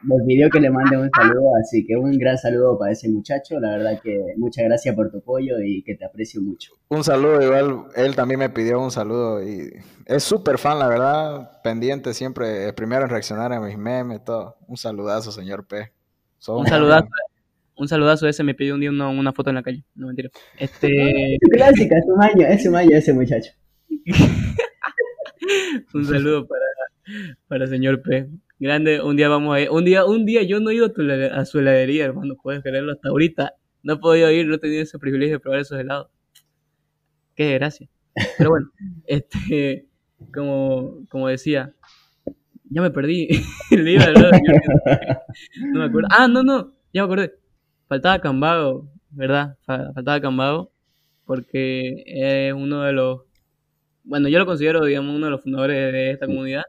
Nos pidió que le mande un saludo, así que un gran saludo para ese muchacho. La verdad que muchas gracias por tu apoyo y que te aprecio mucho. Un saludo, igual él también me pidió un saludo y es súper fan, la verdad, pendiente siempre, primero en reaccionar a mis memes, todo. Un saludazo, señor P. un saludazo. Un saludazo ese me pidió un día una, foto en la calle, no mentira. Este... [laughs] Clásica, es un año, es un año ese muchacho. [laughs] un saludo para, para señor P. Grande, un día vamos a ir. Un día, un día yo no he ido a, su heladería, hermano, puedes creerlo hasta ahorita. No he podido ir, no he tenido ese privilegio de probar esos helados. Qué desgracia. Pero bueno, [laughs] este, como, como decía, Ya me perdí. [laughs] Le iba a hablar de Jordi. No me acuerdo. Ah, no, no. Ya me acordé. Faltaba Cambago, ¿verdad? Fa- Faltaba Cambago. Porque es uno de los. Bueno, yo lo considero, digamos, uno de los fundadores de esta comunidad.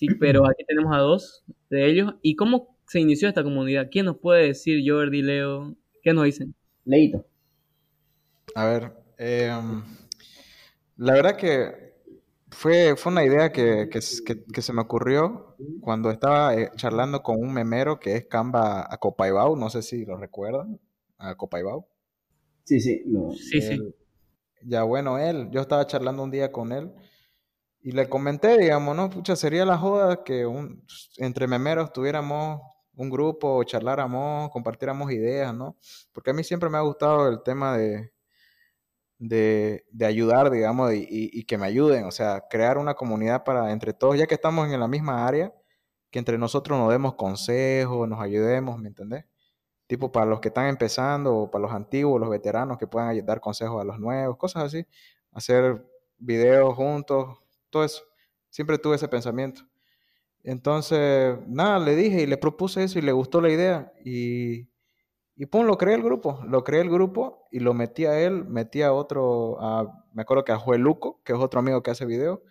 Sí, pero [clears throat] aquí tenemos a dos de ellos. ¿Y cómo se inició esta comunidad? ¿Quién nos puede decir, Jordi, Leo? ¿Qué nos dicen? Leito. A ver, em, la verdad que fue, fue una idea que, que s- que- que se me ocurrió cuando estaba eh, charlando con un memero que es Camba Acopaibao, no sé si lo recuerdan, Acopaibao. Sí, sí, lo, Sí, sí. Ya bueno, él, yo estaba charlando un día con él y le comenté, digamos, no, pucha, sería la joda que un, entre memeros tuviéramos un grupo, charláramos, compartiéramos ideas, ¿no? Porque a mí siempre me ha gustado el tema de, de, de ayudar, digamos, y, y- que me ayuden, o sea, crear una comunidad para entre todos, ya que estamos en la misma área, que entre nosotros nos demos consejos, nos ayudemos, ¿me entendés? Tipo para los que están empezando o para los antiguos, los veteranos que puedan dar consejos a los nuevos, cosas así, hacer videos juntos, todo eso. Siempre tuve ese pensamiento. Entonces, nada, le dije y le propuse eso y le gustó la idea y, y pum, lo creé el grupo, lo creé el grupo y lo metí a él, metí a otro, a- me acuerdo que a Joel Luco, que es otro amigo que hace video.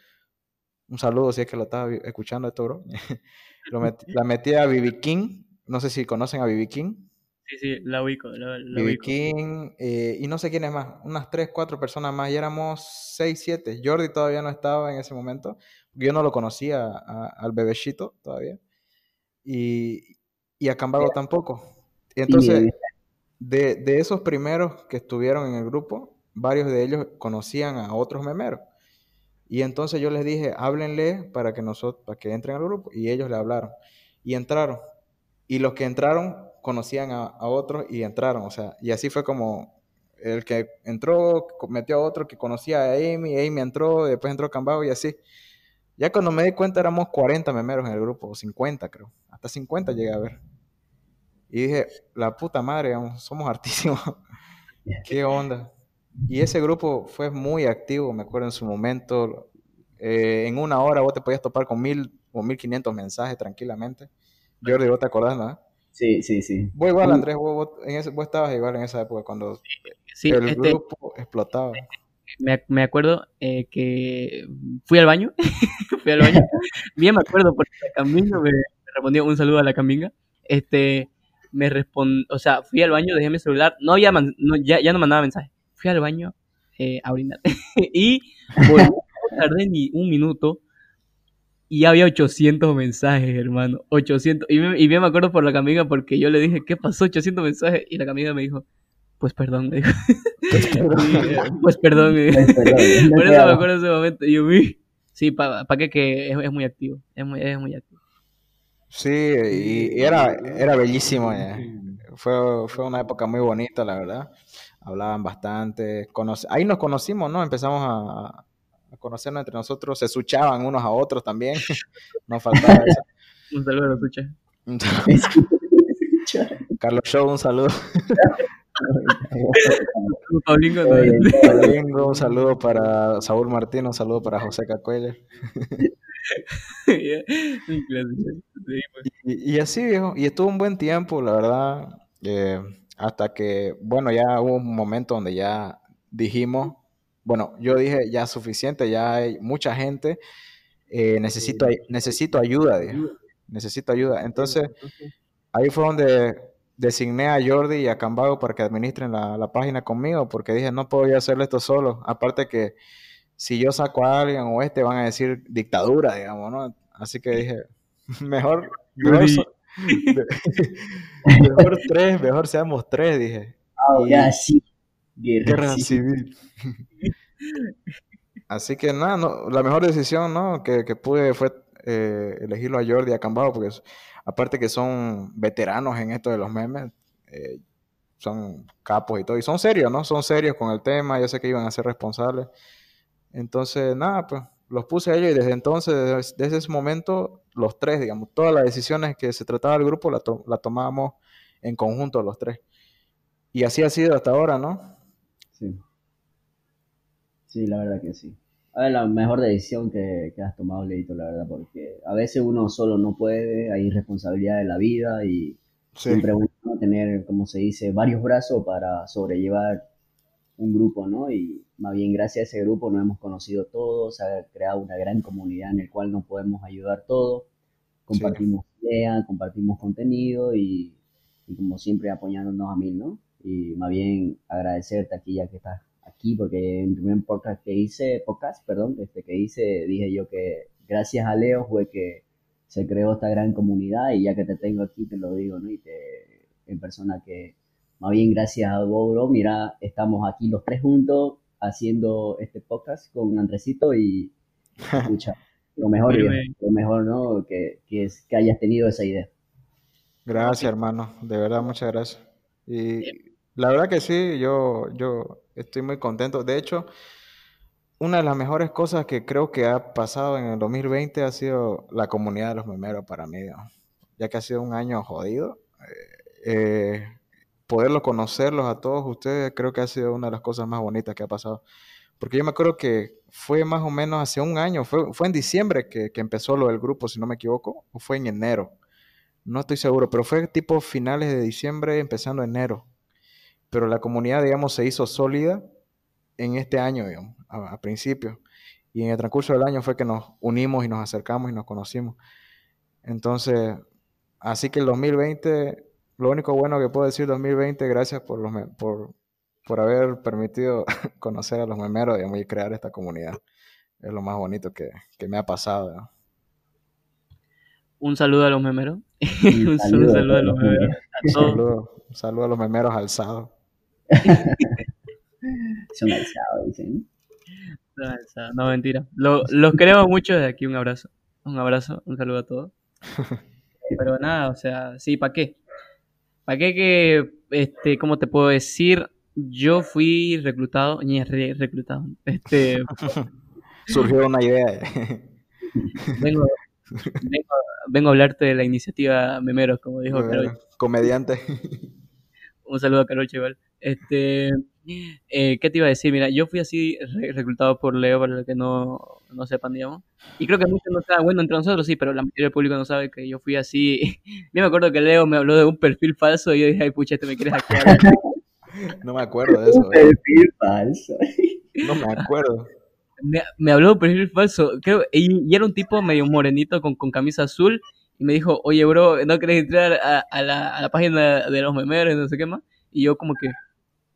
Un saludo si es que lo estaba escuchando esto, bro. [laughs] Lo met- la metí a BB King, no sé si conocen a BB King. Sí, sí, la ubico, la, la BB ubico. King eh, y no sé quiénes más, unas 3, 4 personas más, y éramos 6, 7. Jordi todavía no estaba en ese momento, yo no lo conocía a- al bebecito todavía, y, y a Cambago tampoco. Y entonces, tímido. de, de esos primeros que estuvieron en el grupo, varios de ellos conocían a otros memeros. Y entonces yo les dije, háblenle para que nosotros, para que entren al grupo. Y ellos le hablaron. Y entraron. Y los que entraron conocían a, a otros y entraron. O sea, y así fue como el que entró, metió a otro que conocía a Amy, Amy entró, después entró Cambago y así. Ya cuando me di cuenta éramos 40 memeros en el grupo, o 50 creo. Hasta 50 llegué a ver. Y dije, la puta madre, vamos, somos hartísimos. [laughs] ¿Qué onda? Y ese grupo fue muy activo, me acuerdo en su momento. Eh, en una hora vos te podías topar con mil o mil quinientos mensajes tranquilamente. Jordi, vos te acordás, ¿no? Sí, sí, sí. Vos igual, Andrés, vos, vos- en ese- vos estabas igual en esa época cuando Sí, el este, grupo explotaba. me, me acuerdo eh, que fui al baño, [laughs] fui al baño, bien me acuerdo porque la Cambinga me, me respondió un saludo a la Cambinga, este, me respondió, o sea, fui al baño, dejé mi celular, no, ya, man- no, ya, ya no mandaba mensajes, fui al baño eh, a orinar [laughs] y volví, no tardé ni un minuto y había 800 mensajes, hermano, 800, y, me- y bien me acuerdo por la Cambinga porque yo le dije, ¿qué pasó? 800 mensajes, y la Cambinga me dijo, pues perdón, me dijo, pues perdón, [laughs] me dijo. Ay, perdón, no [laughs] Por eso me acuerdo ese momento. Y yo vi. Sí, para qué que es, es muy activo. Es muy, es muy activo. Sí, y, y era, era bellísimo. eh. Fue, fue una época muy bonita, la verdad. Hablaban bastante. conoce- Ahí nos conocimos, ¿no? Empezamos a, a conocernos entre nosotros. Se escuchaban unos a otros también. Nos faltaba eso. [laughs] Un saludo a los suchas. Carlos Show, un saludo. Paulingo, no. Oye, Domingo, un saludo para Saúl Martín, un saludo para José Cacueller. [laughs] Y así, viejo. Y estuvo un buen tiempo, la verdad. eh, hasta que, bueno, ya hubo un momento donde ya dijimos, bueno, yo dije, ya suficiente, ya hay mucha gente. eh, necesito, necesito ayuda, dije. Necesito ayuda. Entonces, ahí fue donde designé a Jordi y a Cambago para que administren la, la página conmigo, porque dije, no puedo yo hacerlo esto solo. Aparte que si yo saco a alguien o este, van a decir dictadura, digamos, ¿no? Así que dije, [laughs] mejor, mejor, so- [laughs] mejor tres, mejor seamos tres, dije. Ahora sí. Guerra, Guerra civil. civil. Así que nada, no, la mejor decisión ¿no? que, que pude fue eh, elegirlo a Jordi y a Cambao, porque aparte que son veteranos en esto de los memes, eh, son capos y todo, y son serios, ¿no? Son serios con el tema, yo sé que iban a ser responsables. Entonces, nada, pues los puse a ellos y desde entonces, desde, desde ese momento, los tres, digamos, todas las decisiones que se trataba del grupo la, to- la tomábamos en conjunto los tres. Y así ha sido hasta ahora, ¿no? Sí. Sí, la verdad que sí. A ver, la mejor decisión que, que has tomado, Leito, la verdad, porque a veces uno solo no puede, hay responsabilidad de la vida y Sí, siempre uno ¿no? tener, como se dice, varios brazos para sobrellevar un grupo, ¿no? Y más bien gracias a ese grupo nos hemos conocido todos, se ha creado una gran comunidad en el cual nos podemos ayudar todos, sí. compartimos ideas, compartimos contenido y, y como siempre apoyándonos a mil, ¿no? Y más bien agradecerte aquí ya que estás aquí, porque en el primer podcast que hice, podcast, perdón, este que hice, dije yo que gracias a Leo fue que se creó esta gran comunidad y ya que te tengo aquí te lo digo, ¿no? Y te, en persona que más bien gracias a vos, bro, mira, estamos aquí los tres juntos haciendo este podcast con Andresito y [laughs] escucha, lo mejor, lo mejor, ¿no? Que, que, es, que hayas tenido esa idea. Gracias, hermano. De verdad, muchas gracias. Y la verdad que sí, yo, yo estoy muy contento. De hecho, una de las mejores cosas que creo que ha pasado en el 2020 ha sido la comunidad de los memeros para mí, ya que ha sido un año jodido. Eh, eh, poderlo conocerlos a todos ustedes creo que ha sido una de las cosas más bonitas que ha pasado. Porque yo me acuerdo que fue más o menos hace un año, fue, fue en diciembre que, que empezó lo del grupo, si no me equivoco, o fue en enero. No estoy seguro, pero fue tipo finales de diciembre, empezando enero. Pero la comunidad, digamos, se hizo sólida en este año, digamos, a, a principio. Y en el transcurso del año fue que nos unimos y nos acercamos y nos conocimos. Entonces, así que el 2020, lo único bueno que puedo decir 2020, gracias por, los, por, por haber permitido [laughs] conocer a los memeros, digamos, y crear esta comunidad. Es lo más bonito que, que me ha pasado, ¿no? Un saludo a los memeros. [laughs] Un saludo a saludo a todos los memeros. Un saludo, un saludo a los memeros alzados. [laughs] Son alzados, dicen. No, esa- no, mentira. Lo- los queremos mucho desde aquí. Un abrazo. Un abrazo. Un saludo a todos. [laughs] Pero nada, o sea, sí, ¿para qué? ¿Para qué que, este, cómo te puedo decir? Yo fui reclutado, ni re- reclutado, este, [laughs] Surgió una idea. vengo, vengo, vengo a hablarte de la iniciativa Memeros, como dijo Carol. Comediante. Un saludo a Carol Cheval. Este, eh, ¿qué te iba a decir? Mira, yo fui así re- reclutado por Leo, para los que no, no sepan, digamos. Y creo que muchos no saben, bueno, entre nosotros sí, pero la mayoría del público no sabe que yo fui así. [laughs] Yo me acuerdo que Leo me habló de un perfil falso y yo dije, ay, pucha, este me quieres hackear. [laughs] No me acuerdo de eso. Un eh. perfil falso. [laughs] No me acuerdo. me, me habló de un perfil falso, creo, y, y era un tipo medio morenito con, con camisa azul, y me dijo, oye, bro, ¿no querés entrar a, a la, a la página de los memeros, no sé qué más? Y yo como que,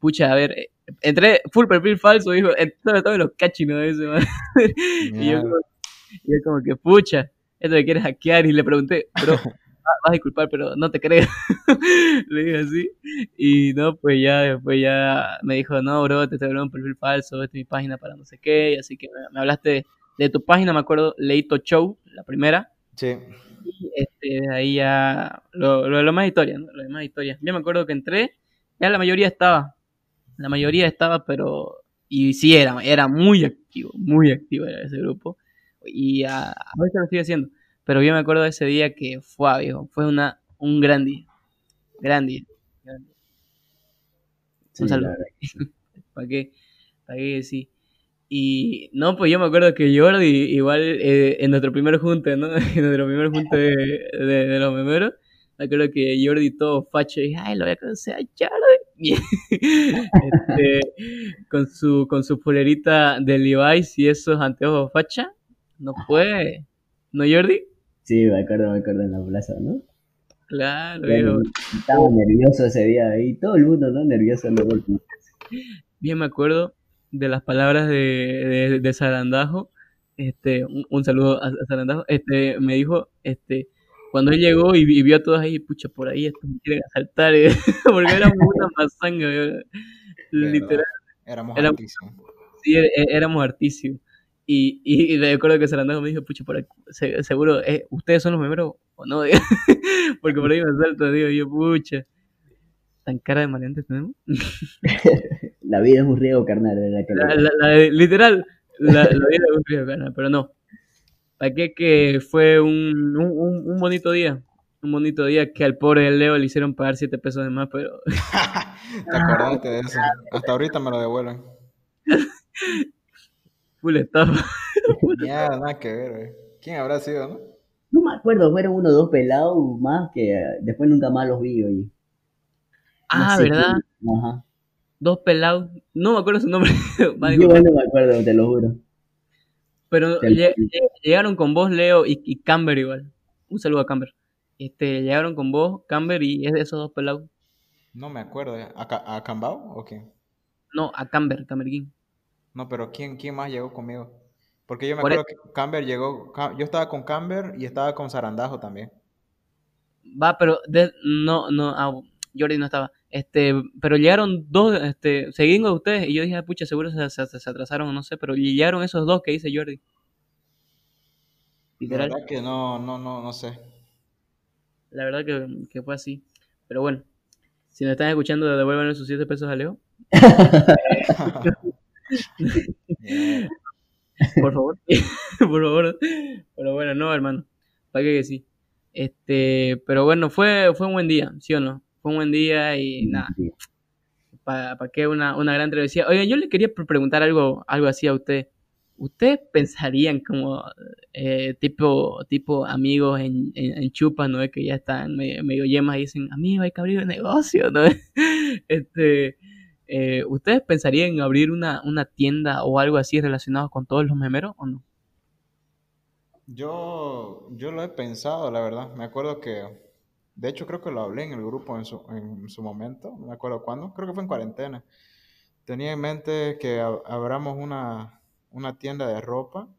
pucha, a ver, eh, entré full perfil falso, dijo, todo, todos los cachinos de ese, man. [laughs] y, yo como, y yo como que, pucha, esto me quieres hackear, y le pregunté, bro, [laughs] va- vas a disculpar, pero no te creo. [laughs] le dije así. Y no, pues ya después ya me dijo, no, bro, te estoy hablando de un perfil falso, esta es mi página para no sé qué. Y así que me, me hablaste de tu página, me acuerdo, Leito Show, la primera. Sí. Y este, ahí ya, lo, lo, lo más historia, ¿no? Lo demás historia. Yo me acuerdo que entré, ya la mayoría estaba. La mayoría estaba, pero. Y sí, era, era muy activo, muy activo era ese grupo. Y a, a veces lo sigue haciendo. Pero yo me acuerdo de ese día que fue, viejo, fue una, un gran día. Gran día. gran día. Sí, Un saludo. [laughs] ¿Para qué? ¿Para qué sí? Y no, pues yo me acuerdo que Jordi, igual eh, en nuestro primer junte, ¿no? [laughs] En nuestro primer junte de, de, de los memeros, me acuerdo que Jordi todo facho dije, ay, lo voy a conocer a Jordi. [laughs] este, con su con su polerita de Levi's y esos anteojos facha. No puede. ¿No, Jordi? Sí, me acuerdo, me acuerdo en la plaza, ¿no? Claro, viejo. estaba nervioso ese día ahí, todo el mundo, ¿no? Nervioso en los golpes. Bien me acuerdo de las palabras de, de, de Sarandajo. Este, un, un saludo a, a Sarandajo. Este, me dijo, este, cuando él llegó y, y vio a todos ahí, pucha, por ahí estos me quieren asaltar, eh, [laughs] porque éramos una [laughs] mazanga, eh, literal, Éramos Era- altísimos. sí, é- é- éramos hartísimos. Y, y, y me acuerdo que Sarandajo me dijo, pucha, por aquí, se- seguro, eh, ¿ustedes son los memeros o no? [laughs] porque por ahí me asaltan, digo yo, pucha. ¿Tan cara de maleantes tenemos? La vida es un riego carnal, La, la- la literal, la, la vida de un río carnal, pero no. ¿Para qué que fue un, un- un bonito día? Un bonito día que al pobre Leo le hicieron pagar 7 pesos de más, pero [laughs] ¿Te acordaste de eso? Hasta ahorita me lo devuelven. [laughs] Full estafa. [laughs] Ya, nada que ver, güey. ¿Quién habrá sido, no? No me acuerdo, fueron uno o dos pelados más que eh, después nunca más los vi, oye. No Ah, sé ¿verdad? quién. Ajá. Dos pelados. No me acuerdo su nombre. Vale, Yo no me acuerdo, te lo juro. Pero llegaron con vos, Leo, y, y Camber igual. Un saludo a Camber. Este, llegaron con vos, Camber, y es de esos dos pelados. No me acuerdo. ¿eh? ¿A, a Cambao o quién? No, a Camber, Camber King. No, pero ¿quién, quién más llegó conmigo? Porque yo me Por e- acuerdo que Camber llegó. Yo estaba con Camber y estaba con Sarandajo también. Va, pero de- no, no, ah, Jordi no estaba. Este, pero llegaron dos, este, seguían con ustedes, y yo dije, ah, pucha, seguro se, se- se atrasaron, no sé, pero llegaron esos dos que dice Jordi. La Literal. verdad que no, no, no, no sé. La verdad que, que fue así. Pero bueno, si nos están escuchando, devuelvan sus 7 pesos a Leo, [laughs] por favor. [laughs] por favor. Pero bueno, no, hermano. Para que que sí. Este, pero bueno, fue, fue un buen día, ¿sí o no? Fue un buen día y nada, para qué una, una gran travesía. Oigan, yo le quería pre- preguntar algo, algo así a usted. ¿Ustedes pensarían como eh, tipo, tipo amigos en, en, en chupas, ¿no? Que ya están medio, yemas y dicen, amigo, hay que abrir un negocio, ¿no? [laughs] este, eh, ¿Ustedes pensarían en abrir una, una tienda o algo así relacionado con todos los memeros o no? Yo, yo lo he pensado, la verdad. Me acuerdo que, de hecho, creo que lo hablé en el grupo en su, en su momento. Me acuerdo cuándo. Creo que fue en cuarentena. Tenía en mente que ab- abramos una, una tienda de ropa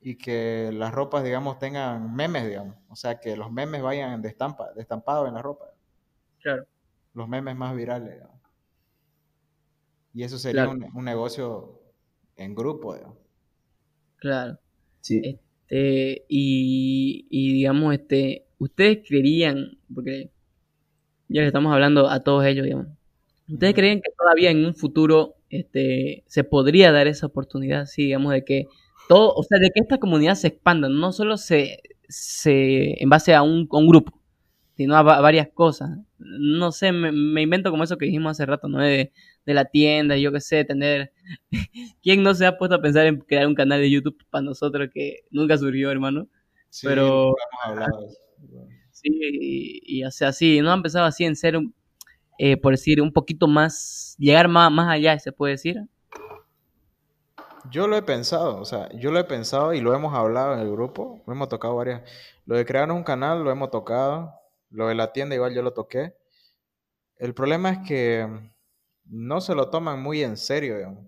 y que las ropas, digamos, tengan memes, digamos. O sea, que los memes vayan de estampa, de estampado en la ropa. Claro, Los memes más virales, digamos. Y eso sería claro, un, un negocio en grupo, digamos. claro. Sí. Este, y, y digamos, este, ¿ustedes creerían, porque ya le estamos hablando a todos ellos, digamos, ¿ustedes creen que todavía en un futuro este, se podría dar esa oportunidad, sí, digamos, de que todo, o sea, de que esta comunidad se expanda, no solo se, se en base a un, a un grupo, sino a, va- a varias cosas? No sé, me, me invento como eso que dijimos hace rato, ¿no? De, de la tienda, yo qué sé, tener... [laughs] ¿Quién no se ha puesto a pensar en crear un canal de YouTube para nosotros que nunca surgió, hermano? Sí, Pero sí, y, y, o sea, sí, no han empezado así en ser, un- eh, por decir, un poquito más, llegar más, más allá, se puede decir. Yo lo he pensado, o sea, yo lo he pensado y lo hemos hablado en el grupo, lo hemos tocado varias. Lo de crear un canal lo hemos tocado, lo de la tienda igual yo lo toqué. El problema es que no se lo toman muy en serio, digamos.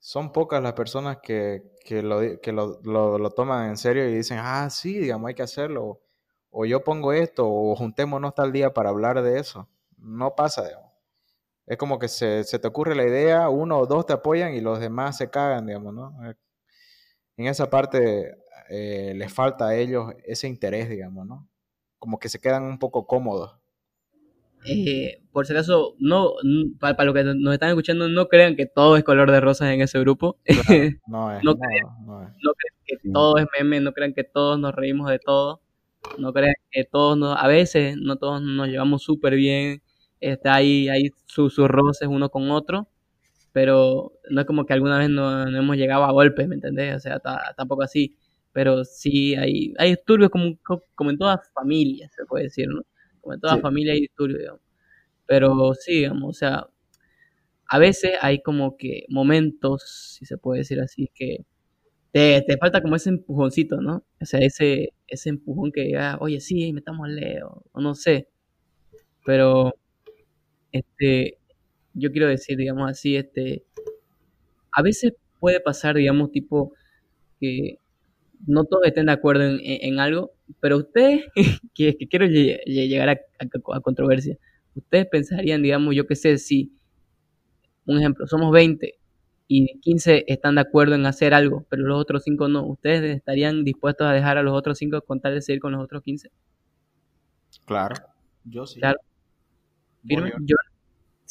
Son pocas las personas que, que, lo, que lo, lo- lo toman en serio y dicen, ah, sí, digamos, hay que hacerlo. O yo pongo esto, o juntémonos tal día para hablar de eso. No pasa, digamos. Es como que se, se te ocurre la idea, uno o dos te apoyan y los demás se cagan, digamos, ¿no? Eh, En esa parte eh, les falta a ellos ese interés, digamos, ¿no? Como que se quedan un poco cómodos. Eh, por si acaso, no, para, para los que nos están escuchando, no crean que todo es color de rosas en ese grupo. Claro, [laughs] no es, No no, no es. no crean que Sí. todo es meme, no crean que todos nos reímos de todo, no crean que todos nos, a veces no todos nos llevamos súper bien, este, hay, hay sus, sus roces uno con otro, pero no es como que alguna vez no, no hemos llegado a golpes, ¿me entendés? O sea, ta- tampoco así, pero sí hay, hay disturbios como, como en todas familias, se puede decir, ¿no? Como en todas Sí. familias hay disturbios, digamos. Pero sí, digamos, o sea, a veces hay como que momentos, si se puede decir así, que te, te falta como ese empujoncito, ¿no? O sea, ese, ese empujón que diga, oye, sí, metamos Leo, o no sé. Pero, este, yo quiero decir, digamos así, este, a veces puede pasar, digamos, tipo, que no todos estén de acuerdo en, en- en algo, pero ustedes, [laughs] que, que quiero lle- lle- llegar a, a- a controversia, ustedes pensarían, digamos, yo qué sé, si, un ejemplo, somos 20 y 15 están de acuerdo en hacer algo, pero los otros 5 no, ¿ustedes estarían dispuestos a dejar a los otros 5 con tal de seguir con los otros 15? Claro, yo sí. Claro. Yo,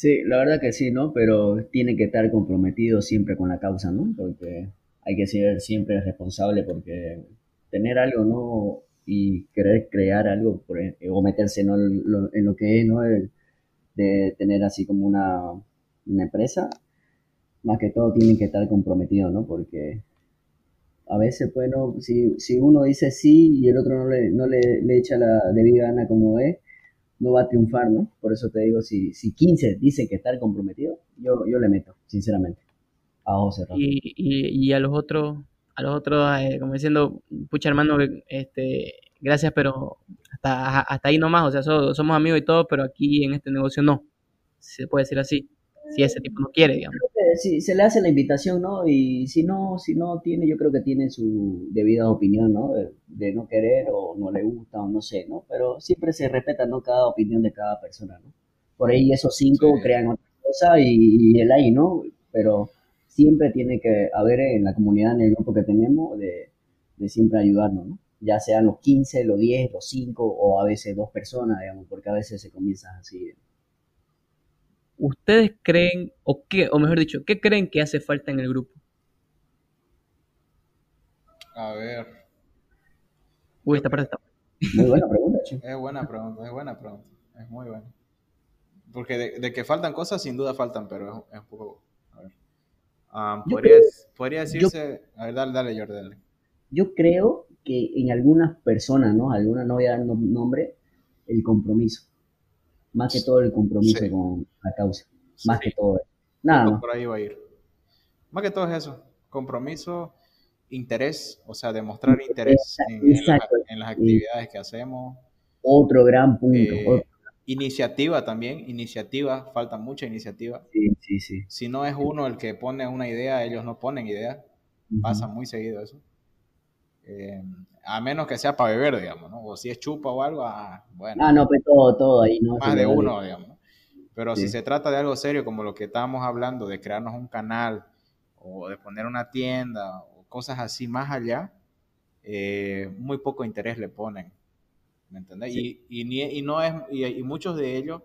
Sí, la verdad que sí, ¿no? Pero tiene que estar comprometido siempre con la causa, ¿no? Porque hay que ser siempre responsable porque tener algo, ¿no? Y querer crear algo por- e, o meterse ¿no? en, lo, que es, ¿no? De tener así como una, empresa, más que todo tienen que estar comprometidos, ¿no? Porque a veces, bueno, si, si uno dice sí y el otro no le, no le, le echa la debida gana como es, no va a triunfar, ¿no? Por eso te digo, si, si 15 dicen que está comprometido, yo, yo le meto, sinceramente, a ojos cerrados. Y, y, y a los otros, a los otros, eh, como diciendo, pucha hermano, este, gracias, pero hasta, hasta ahí nomás, o sea, so- somos amigos y todo, pero aquí en este negocio no, se puede decir así, si ese tipo no quiere, digamos. Sí, se le hace la invitación, ¿no? Y si no, si no tiene, yo creo que tiene su debida opinión, ¿no? De, de no querer o no le gusta o no sé, ¿no? Pero siempre se respeta, ¿no? Cada opinión de cada persona, ¿no? Por ahí esos cinco Sí. crean otra cosa y, y él ahí, ¿no? Pero siempre tiene que haber en la comunidad, en el grupo que tenemos, de, de siempre ayudarnos, ¿no? Ya sean los 15, los 10, los 5 o a veces dos personas, digamos, porque a veces se comienza así. ¿Ustedes creen, o qué, o mejor dicho, qué creen que hace falta en el grupo? A ver, Uy, esta parte está... Muy buena pregunta, che. es buena pregunta, es buena pregunta, es muy buena. Porque de, de que faltan cosas, sin duda faltan, pero es, es un poco... A ver. Ah, Yo podría, creo- podría decirse... A ver, dale, dale, Jordi, dale. Yo creo que en algunas personas, ¿no? Algunas no voy a dar nom- nombre, el compromiso. Más que todo el compromiso Sí. con la causa. Más Sí. que todo eso. Nada más. por ahí va a ir. Más que todo es eso, compromiso, interés, o sea, demostrar interés en, en las, en las actividades que hacemos. Otro gran punto. Eh, otro- iniciativa también, iniciativa, falta mucha iniciativa. Sí, sí, sí. Si no es uno el que pone una idea, ellos no ponen idea, Ujú. pasa muy seguido eso. Eh, a menos que sea para beber, digamos, ¿no? O si es chupa o algo, ah, bueno, Ah, no, pues todo, todo ahí, ¿no? más de uno, digamos. ¿no? Pero si se trata de algo serio, como lo que estábamos hablando, de crearnos un canal o de poner una tienda o cosas así más allá, eh, muy poco interés le ponen. ¿Me entendés? Sí. Y, y, no es, y, y muchos de ellos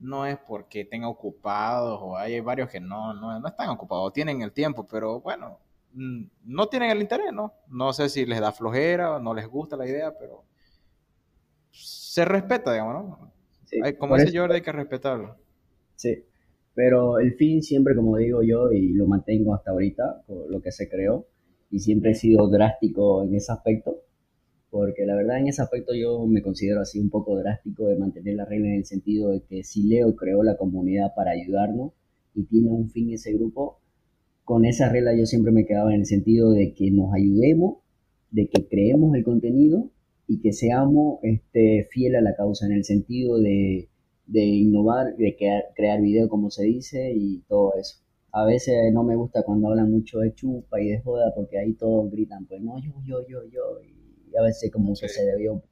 no es porque estén ocupados o hay varios que no, no, no están ocupados, tienen el tiempo, pero bueno, no tienen el interés, ¿no? No sé si les da flojera o no les gusta la idea, pero se respeta, digamos, ¿no? Sí. Como dice Jordi, hay que respetarlo. Sí, pero el fin siempre, como digo yo, y lo mantengo hasta ahorita, lo que se creó, y siempre he sido drástico en ese aspecto, porque la verdad en ese aspecto yo me considero así un poco drástico de mantener la regla en el sentido de que si Leo creó la comunidad para ayudarnos y tiene un fin ese grupo, con esa regla yo siempre me quedaba en el sentido de que nos ayudemos, de que creemos el contenido y que seamos este, fieles a la causa, en el sentido de, de innovar, de crear, crear video como se dice y todo eso. A veces no me gusta cuando hablan mucho de chupa y de joda porque ahí todos gritan, pues no, yo, yo, yo, yo, y a veces como que se debió.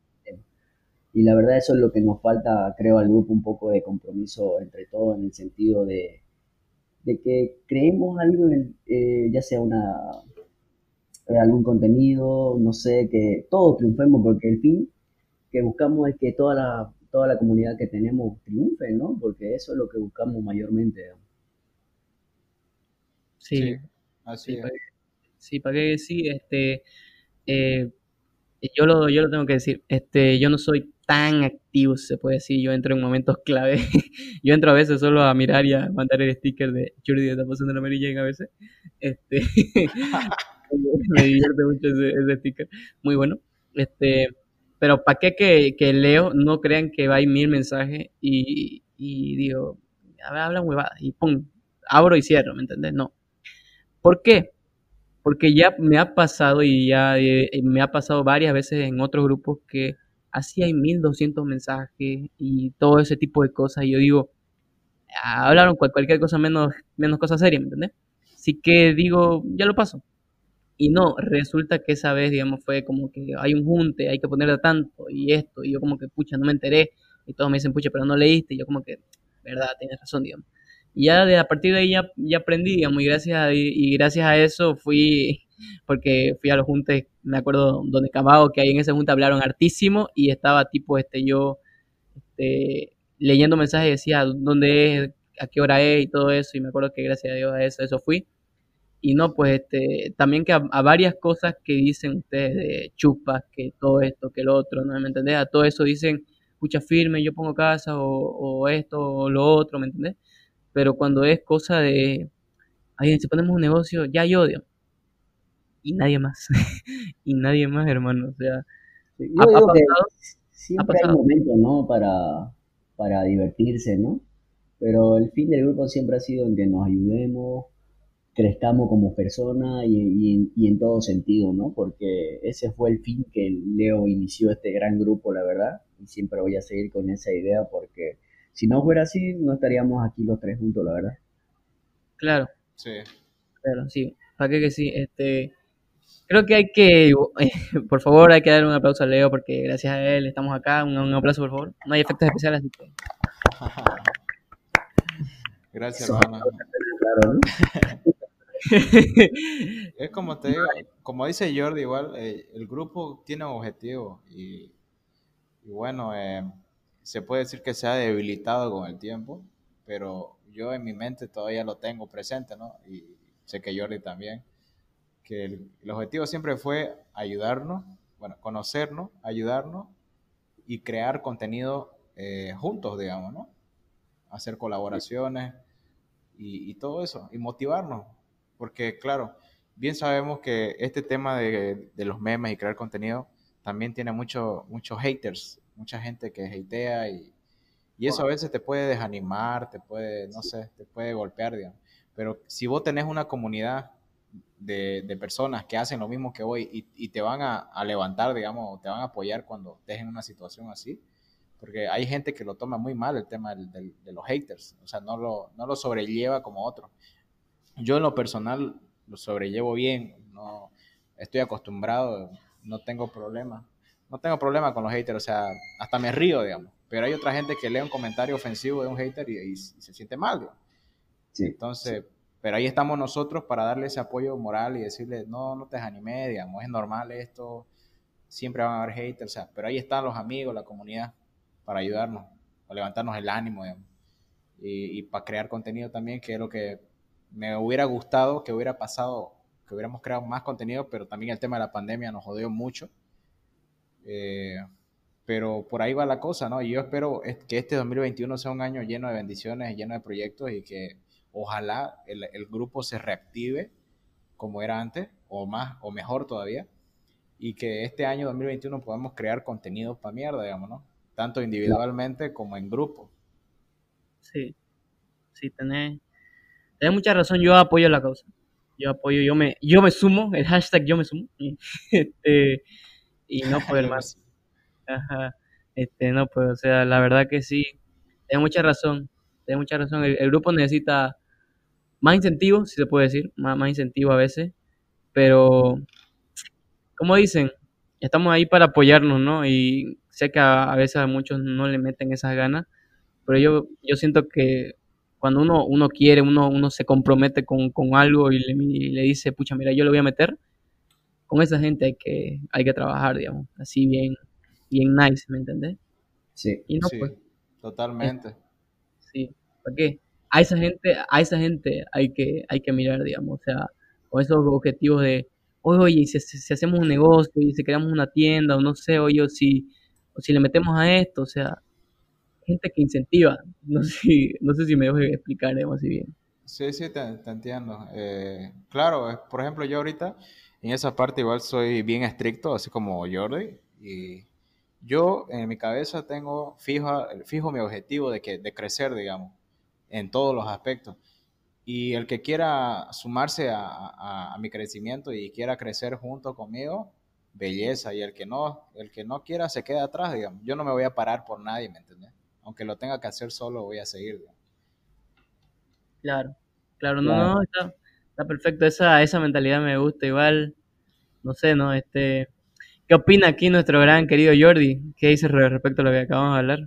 Y la verdad eso es lo que nos falta, creo, al grupo, un poco de compromiso entre todos en el sentido de, de que creemos algo, en el- eh, ya sea una eh, algún contenido, no sé, que todos triunfemos, porque el fin que buscamos es que toda la, toda la comunidad que tenemos triunfe, ¿no? Porque eso es lo que buscamos mayormente. Sí, Sí, así sí, es. para qué, sí, para qué decir, este, eh, yo lo, yo lo tengo que decir, este, yo no soy tan activo, si se puede decir, yo entro en momentos clave, [laughs] yo entro a veces solo a mirar y a mandar el sticker de Jordi está pasando la Mary Jane a veces, este, [laughs] me divierte mucho ese, ese sticker, muy bueno, este, pero para qué que, que leo, no crean que va a ir mil mensajes y, y digo, a ver, hablan huevadas y pum, abro y cierro, ¿me entendés? No. ¿Por qué? Porque ya me ha pasado y ya eh, me ha pasado varias veces en otros grupos que así hay 1200 mensajes y todo ese tipo de cosas. Y yo digo, hablaron cual- cualquier cosa menos, menos cosa seria, ¿me entendés? Así que digo, ya lo paso. Y no, resulta que esa vez, digamos, fue como que hay un junte, hay que ponerle tanto y esto. Y yo como que, pucha, no me enteré. Y todos me dicen, pucha, pero no leíste. Y yo como que, verdad, tienes razón, digamos. Y ya de, a partir de ahí ya, aprendí, digamos, gracias, a, y gracias a eso fui, porque fui a los juntes, me acuerdo donde Camado, que ahí en ese junte hablaron hartísimo y estaba tipo, este, yo, este, leyendo mensajes decía dónde es, a qué hora es y todo eso, y me acuerdo que gracias a Dios a eso, eso fui. Y no, pues este, también que a, varias cosas que dicen ustedes de chupas, que todo esto, que lo otro, ¿no me entendés? A todo eso dicen, escucha firme, yo pongo casa, o, esto, o lo otro, ¿me entendés? Pero cuando es cosa de, ahí si ponemos un negocio, ya yo odio. Y nadie más. [laughs] y nadie más, hermano. O sea, Yo ha, ha digo que pasado, ha siempre hay pasado. momentos, ¿no? Para, para divertirse, ¿no? Pero el fin del grupo siempre ha sido en que nos ayudemos, crezcamos como personas y, y en, y en todo sentido, ¿no? Porque ese fue el fin que Leo inició este gran grupo, la verdad, y siempre voy a seguir con esa idea porque si no fuera así, no estaríamos aquí los tres juntos, la verdad. Claro, Sí. claro, sí. ¿Para qué que sí? Este, creo que hay que, [laughs] por favor, hay que dar un aplauso a Leo porque gracias a él estamos acá. Un, un aplauso, por favor. No hay efectos especiales, así que. [laughs] Gracias, hermano. claro, ¿no? [laughs] Es como te digo, como dice Jordi, igual eh, el grupo tiene objetivos y, y bueno, eh, se puede decir que se ha debilitado con el tiempo, pero yo en mi mente todavía lo tengo presente, ¿no? Y sé que Jordi también, que el, el objetivo siempre fue ayudarnos, bueno, conocernos, ayudarnos y crear contenido eh, juntos, digamos, ¿no? Hacer colaboraciones y, y todo eso, y motivarnos, porque claro, bien sabemos que este tema de, de los memes y crear contenido también tiene mucho, muchos haters, mucha gente que hatea y, y eso a veces te puede desanimar, te puede, no sé, te puede golpear, digamos. Pero si vos tenés una comunidad de, de personas que hacen lo mismo que vos y, y te van a, a levantar, digamos, te van a apoyar cuando estés en una situación así, porque hay gente que lo toma muy mal el tema del- del- de los haters, o sea, no lo, no lo sobrelleva como otro. Yo en lo personal lo sobrellevo bien, no estoy acostumbrado, no tengo problema. No tengo problema con los haters, o sea, hasta me río, digamos. Pero hay otra gente que lee un comentario ofensivo de un hater y, y- y se siente mal, digamos. Sí. Entonces, pero ahí estamos nosotros para darle ese apoyo moral y decirle, no, no te desanimes, digamos, es normal esto, siempre van a haber haters, pero ahí están los amigos, la comunidad, para ayudarnos, para levantarnos el ánimo, y, para crear contenido también, que es lo que me hubiera gustado que hubiera pasado, que hubiéramos creado más contenido, pero también el tema de la pandemia nos jodió mucho. Eh, pero por ahí va la cosa, ¿no? Y yo espero es- que este 2021 sea un año lleno de bendiciones, lleno de proyectos y que ojalá el, el grupo se reactive como era antes, o más, o mejor todavía, y que este año 2021 podamos crear contenido para mierda, digamos, ¿no? Tanto individualmente como en grupo. Sí, sí, tenés, tenés mucha razón. Yo apoyo la causa. Yo apoyo, yo me, yo me sumo, el hashtag yo me sumo. [laughs] Este, y no poder más. Ajá. Este, no, pues, o sea, la verdad que sí, tenés mucha razón, tenés mucha razón. El, el grupo necesita más incentivos, si se puede decir, más, más incentivo a veces, pero, como dicen, estamos ahí para apoyarnos, ¿no? Y sé que a, a veces a muchos no le meten esas ganas, pero yo, yo siento que cuando uno, uno quiere, uno, uno se compromete con, con algo y le, y le dice, pucha, mira, yo lo voy a meter, con esa gente hay que, hay que trabajar, digamos, así bien, bien nice, ¿me entendés? Sí. Y no, Sí, pues, totalmente. sí, ¿para qué? A esa gente, a esa gente hay que, hay que mirar, digamos, o sea, con esos objetivos de, oye, oye, si, hacemos un negocio y si creamos una tienda, o no sé, oye, o si, o si le metemos a esto, o sea, gente que incentiva, [laughs] no sé si, no sé si me dejo explicar, así bien. Sí, sí, te, entiendo. Eh, claro, por ejemplo, yo ahorita en esa parte igual soy bien estricto, así como Jordi, y yo en mi cabeza tengo fijo, fijo mi objetivo de, que, de crecer, digamos, en todos los aspectos. Y el que quiera sumarse a, a- a mi crecimiento y quiera crecer junto conmigo, belleza. Y el que no, el que no quiera se queda atrás, digamos. Yo no me voy a parar por nadie, ¿me entiendes? Aunque lo tenga que hacer solo, voy a seguir, digamos. Claro, claro, no, Claro. no, está, está perfecto, esa, esa mentalidad me gusta, igual, no sé, ¿no? Este, ¿qué opina aquí nuestro gran querido Jordi? ¿Qué dice re- respecto a lo que acabamos de hablar?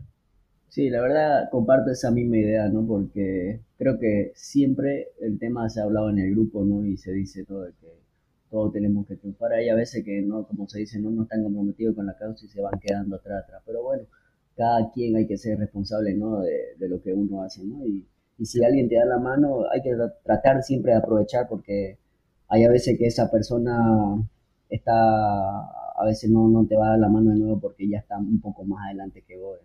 Sí, la verdad comparto esa misma idea, ¿no? Porque creo que siempre el tema se ha hablado en el grupo, ¿no? Y se dice todo de que todos tenemos que triunfar. Hay a veces que no, como se dice, no, no están comprometidos con la causa y se van quedando atrás, atrás. Pero bueno, cada quien hay que ser responsable, ¿no? De, lo que uno hace, ¿no? Y, y si alguien te da la mano, hay que tra- tratar siempre de aprovechar porque hay a veces que esa persona está, a veces no, no te va a dar la mano de nuevo porque ya está un poco más adelante que vos.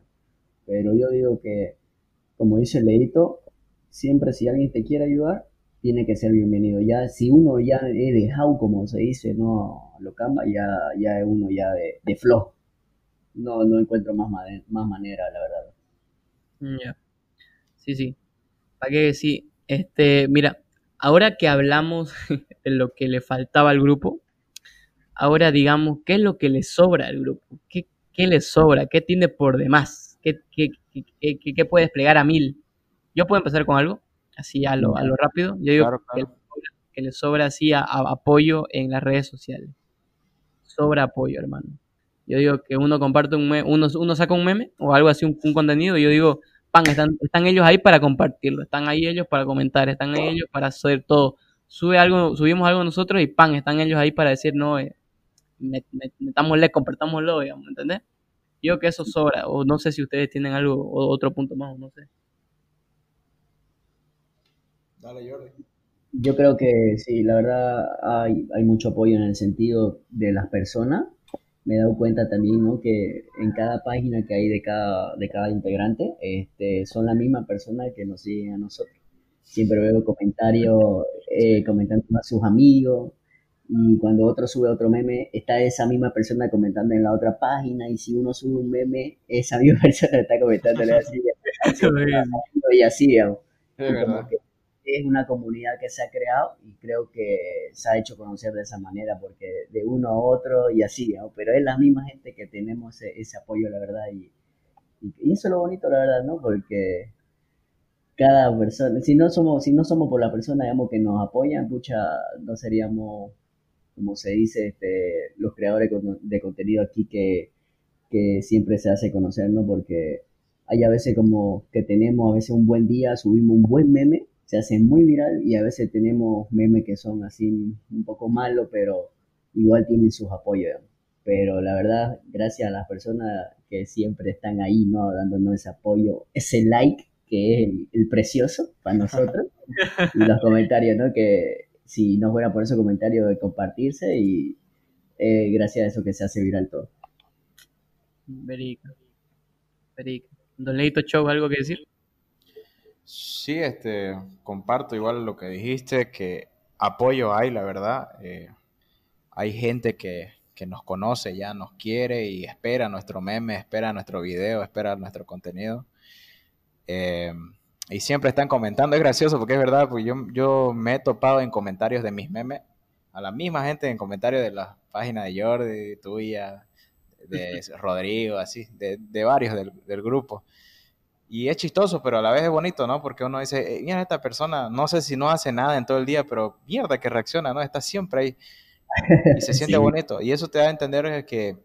Pero yo digo que, como dice Leito, siempre si alguien te quiere ayudar, tiene que ser bienvenido. Ya, si uno ya es dejado, como se dice, no lo camba, ya, ya es uno ya de, de. No, no encuentro más, más manera, la verdad. Mm, ya. Sí, sí. ¿Para qué sí? Este, mira, ahora que hablamos [laughs] de lo que le faltaba al grupo, ahora digamos, ¿qué es lo que le sobra al grupo? ¿Qué, qué le sobra? ¿Qué tiene por demás? ¿Qué, qué, qué, qué puede desplegar a mil? Yo puedo empezar con algo así a lo, a lo rápido. Yo digo Que, le sobra así a, apoyo en las redes sociales. Sobra apoyo, hermano. Yo digo que uno comparte un meme, uno, uno saca un meme o algo así, un, contenido, y yo digo, pan, están, están ellos ahí para compartirlo, están ahí ellos para comentar, están ahí ellos para hacer todo. Sube algo, subimos algo nosotros y pan, están ellos ahí para decir, no, eh, metámosle, compartámoslo, digamos, ¿entendés? Yo que eso sobra, o no sé si ustedes tienen algo, o otro punto más, no sé. Yo creo que sí, la verdad hay, hay mucho apoyo en el sentido de las personas. Me he dado cuenta también ¿no? que en cada página que hay de cada, de cada integrante este, son la misma persona que nos siguen a nosotros. Siempre veo comentarios eh, comentando a sus amigos y cuando otro sube otro meme está esa misma persona comentando en la otra página y si uno sube un meme esa misma [laughs] persona está comentando así, [laughs] y así, Es verdad. es una comunidad que se ha creado y creo que se ha hecho conocer de esa manera, porque de uno a otro y así, pero es la misma gente que tenemos ese, apoyo, la verdad, y, y, eso es lo bonito, la verdad, ¿no? Porque cada persona, si no somos, si no somos por la persona, digamos, que nos apoya, pucha, no seríamos, como se dice, este, los creadores de contenido aquí que, que siempre se hace conocer, ¿no? Porque hay a veces como que tenemos a veces un buen día, subimos un buen meme se hace muy viral y a veces tenemos memes que son así un poco malos, pero igual tienen sus apoyos. Pero la verdad, gracias a las personas que siempre están ahí, ¿no? Dándonos ese apoyo, ese like que es el, precioso para nosotros. [laughs] y los comentarios, ¿no? Que si no fuera por ese comentario de compartirse y eh, gracias a eso que se hace viral todo. Verico. Verico. Don Leito Show, ¿algo que decir? Sí, este, comparto igual lo que dijiste, que apoyo hay, la verdad. Eh, hay gente que, nos conoce ya, nos quiere y espera nuestro meme, espera nuestro video, espera nuestro contenido. Eh, y siempre están comentando, es gracioso porque es verdad, pues yo, yo me he topado en comentarios de mis memes, a la misma gente en comentarios de las páginas de Jordi, tuya, de [laughs] Rodrigo, así, de, de varios del, del grupo. Y es chistoso, pero a la vez es bonito, ¿no? Porque uno dice, eh, mira, esta persona, no sé si no hace nada en todo el día, pero mierda que reacciona, ¿no? Está siempre ahí. Y se [laughs] siente bonito. Y eso te da a entender que,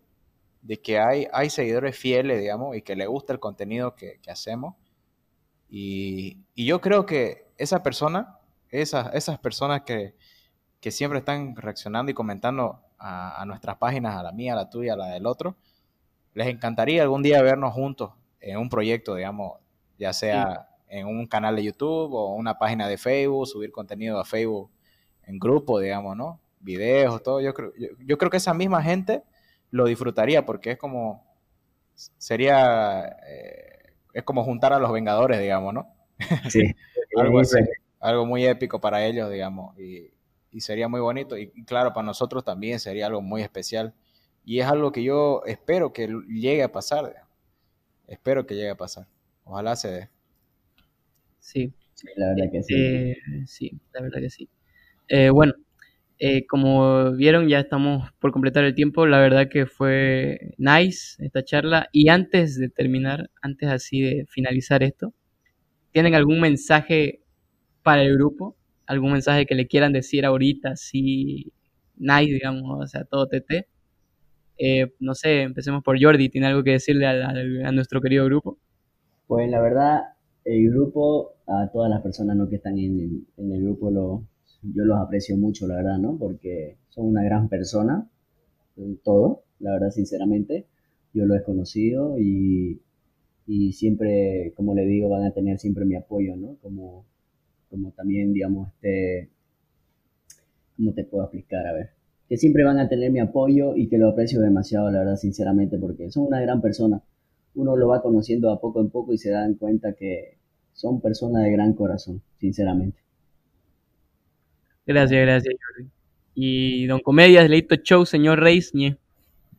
de que hay, hay seguidores fieles, digamos, y que le gusta el contenido que, hacemos. Y, yo creo que esa persona, esas, esas personas que, que siempre están reaccionando y comentando a, a, nuestras páginas, a la mía, a la tuya, a la del otro, les encantaría algún día vernos juntos en un proyecto, digamos, ya sea en un canal de YouTube o una página de Facebook, subir contenido a Facebook en grupo, digamos, ¿no? Videos, todo. Yo creo, yo, creo que esa misma gente lo disfrutaría porque es como, sería, eh, es como juntar a los Vengadores, digamos, ¿no? Sí. [laughs] algo, algo muy épico para ellos, digamos, y, sería muy bonito. Y, y, claro, para nosotros también sería algo muy especial. Y es algo que yo espero que llegue a pasar. Digamos. Espero que llegue a pasar. Ojalá se dé. Sí. La verdad que sí. Eh, sí, la verdad que sí. Eh, bueno, eh, como vieron, ya estamos por completar el tiempo. La verdad que fue nice esta charla. Y antes de terminar, antes así de finalizar esto, ¿tienen algún mensaje para el grupo? ¿Algún mensaje que le quieran decir ahorita? Sí, nice, digamos, o sea, todo TT. Eh, no sé, empecemos por Jordi, ¿tiene algo que decirle a, nuestro querido grupo? Pues la verdad, el grupo, a todas las personas ¿no? que están en el, grupo, lo, yo los aprecio mucho, la verdad, ¿no? Porque son una gran persona, todo, la verdad, sinceramente. Yo lo he conocido y, y siempre, como le digo, van a tener siempre mi apoyo, ¿no? Como, como también, digamos, este, ¿cómo te puedo explicar? A ver que siempre van a tener mi apoyo y que lo aprecio demasiado, la verdad, sinceramente, porque son una gran persona. Uno lo va conociendo a poco en poco y se dan cuenta que son personas de gran corazón, sinceramente. Gracias, gracias, Jordi. Y Don Comedias, Leito Show, señor Reis, ñe.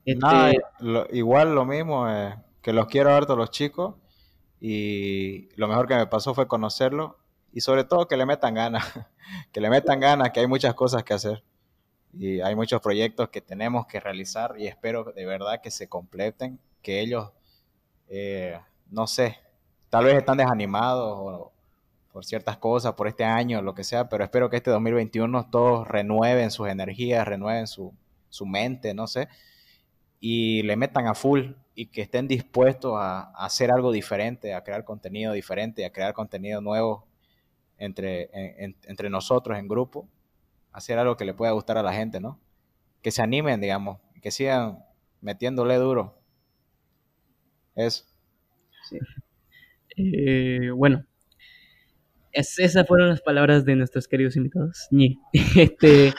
Este, igual lo mismo, eh, que los quiero harto los chicos y lo mejor que me pasó fue conocerlos y sobre todo que le metan ganas, [laughs] que le metan ganas, que hay muchas cosas que hacer y hay muchos proyectos que tenemos que realizar y espero de verdad que se completen, que ellos, eh, no sé, tal vez están desanimados o- por ciertas cosas, por este año, lo que sea, pero espero que este 2021 todos renueven sus energías, renueven su, su mente, no sé, y le metan a full y que estén dispuestos a, a hacer algo diferente, a crear contenido diferente, a crear contenido nuevo entre, en- en- entre nosotros en grupo, hacer algo que le pueda gustar a la gente, ¿no? Que se animen, digamos, que sigan metiéndole duro. Eso. Sí. eh, bueno, es- esas fueron las palabras de nuestros queridos invitados. [laughs] Este,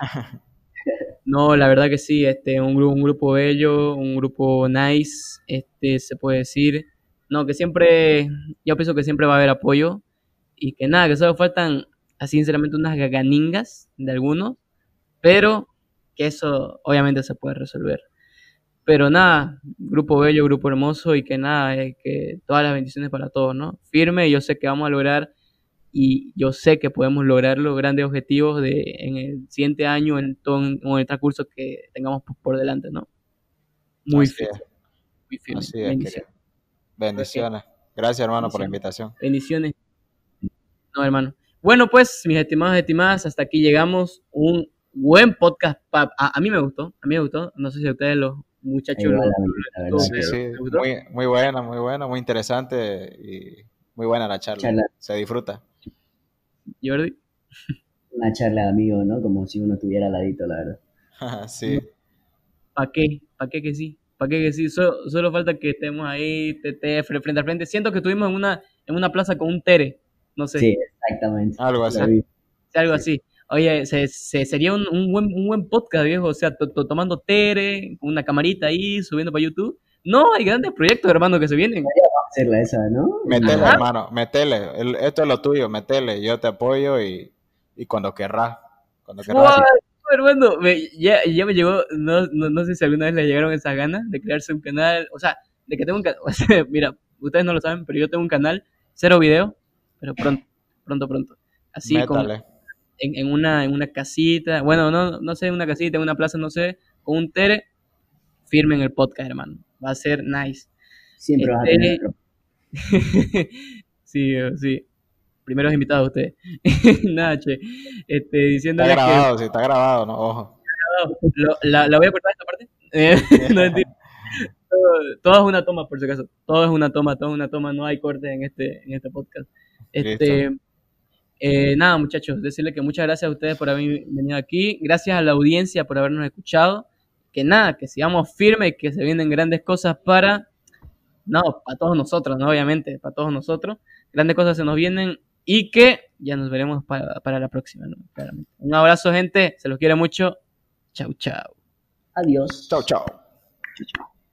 no, la verdad que sí, este, un grupo, un grupo bello, un grupo nice, este, se puede decir. No, que siempre, yo pienso que siempre va a haber apoyo y que nada, que solo faltan, así sinceramente, unas gaganingas de algunos, pero que eso obviamente se puede resolver. Pero nada, grupo bello, grupo hermoso y que nada, eh, que todas las bendiciones para todos, ¿no? Firme, yo sé que vamos a lograr y yo sé que podemos lograr los grandes objetivos de, en el siguiente año, en todo en el transcurso que tengamos por, por delante, ¿no? Muy Así firme, muy firme. así es, Bendiciones. Bendiciones. Gracias, hermano, por la invitación. Bendiciones. No, hermano. Bueno, pues, mis estimados y estimadas, hasta aquí llegamos. Un buen podcast. pa- A, a mí me gustó, a mí me gustó. No sé si a ustedes los muchachos... Igual lo- Sí, sí, muy, muy buena, muy buena, muy interesante y muy buena la charla. Charla. Se disfruta. Jordi. Una charla de amigos, ¿no? Como si uno estuviera al ladito, la verdad. [laughs] sí, ¿Para qué? ¿Para qué que sí? ¿Para qué que sí? Solo, solo falta que estemos ahí, tete, fre- frente a frente. Siento que estuvimos en una, en una plaza con un tere. No sé, Sí, exactamente. algo así. Algo así. Oye, se, se- sería un, un buen, un buen podcast, viejo. O sea, to- to- tomando tere, con una camarita ahí, subiendo para YouTube. No, hay grandes proyectos, hermano, que se vienen. Hacerla esa, ¿no? Metele, Ajá. hermano, metele. El- esto es lo tuyo, metele. Yo te apoyo y, y cuando querrás. Cuando querrás. Hermano, me- ya, ya me llegó, no, no, no sé si alguna vez le llegaron esas ganas de crearse un canal, o sea, de que tengo un canal, [laughs] mira, ustedes no lo saben, pero yo tengo un canal, cero video, pero pronto, pronto, pronto. Así Métale. en, en una, en una casita, bueno, no, no sé, en una casita, en una plaza, no sé, con un tere, firmen el podcast, hermano. Va a ser nice. Siempre vas a Este- tener otro. [laughs] sí, eh, sí. Primeros invitados ustedes. [laughs] Nada, che. Este, Está diciéndole que grabado, sí, está grabado, ¿no? Ojo. lo- la, la voy a cortar esta parte. Eh, [laughs] no, mentira. todo, todo es una toma, por si acaso. Todo es una toma, todo es una toma. No hay corte en este, en este podcast. Este, eh, nada, muchachos, decirle que muchas gracias a ustedes por haber venido aquí. Gracias a la audiencia por habernos escuchado. Que nada, que sigamos firmes, que se vienen grandes cosas para. No, para todos nosotros, ¿no? Obviamente, para todos nosotros. Grandes cosas se nos vienen y que ya nos veremos para, para la próxima, ¿no? Claramente. Un abrazo, gente. Se los quiere mucho. Chau, chau. Adiós. Chao, chao. Chau, chau.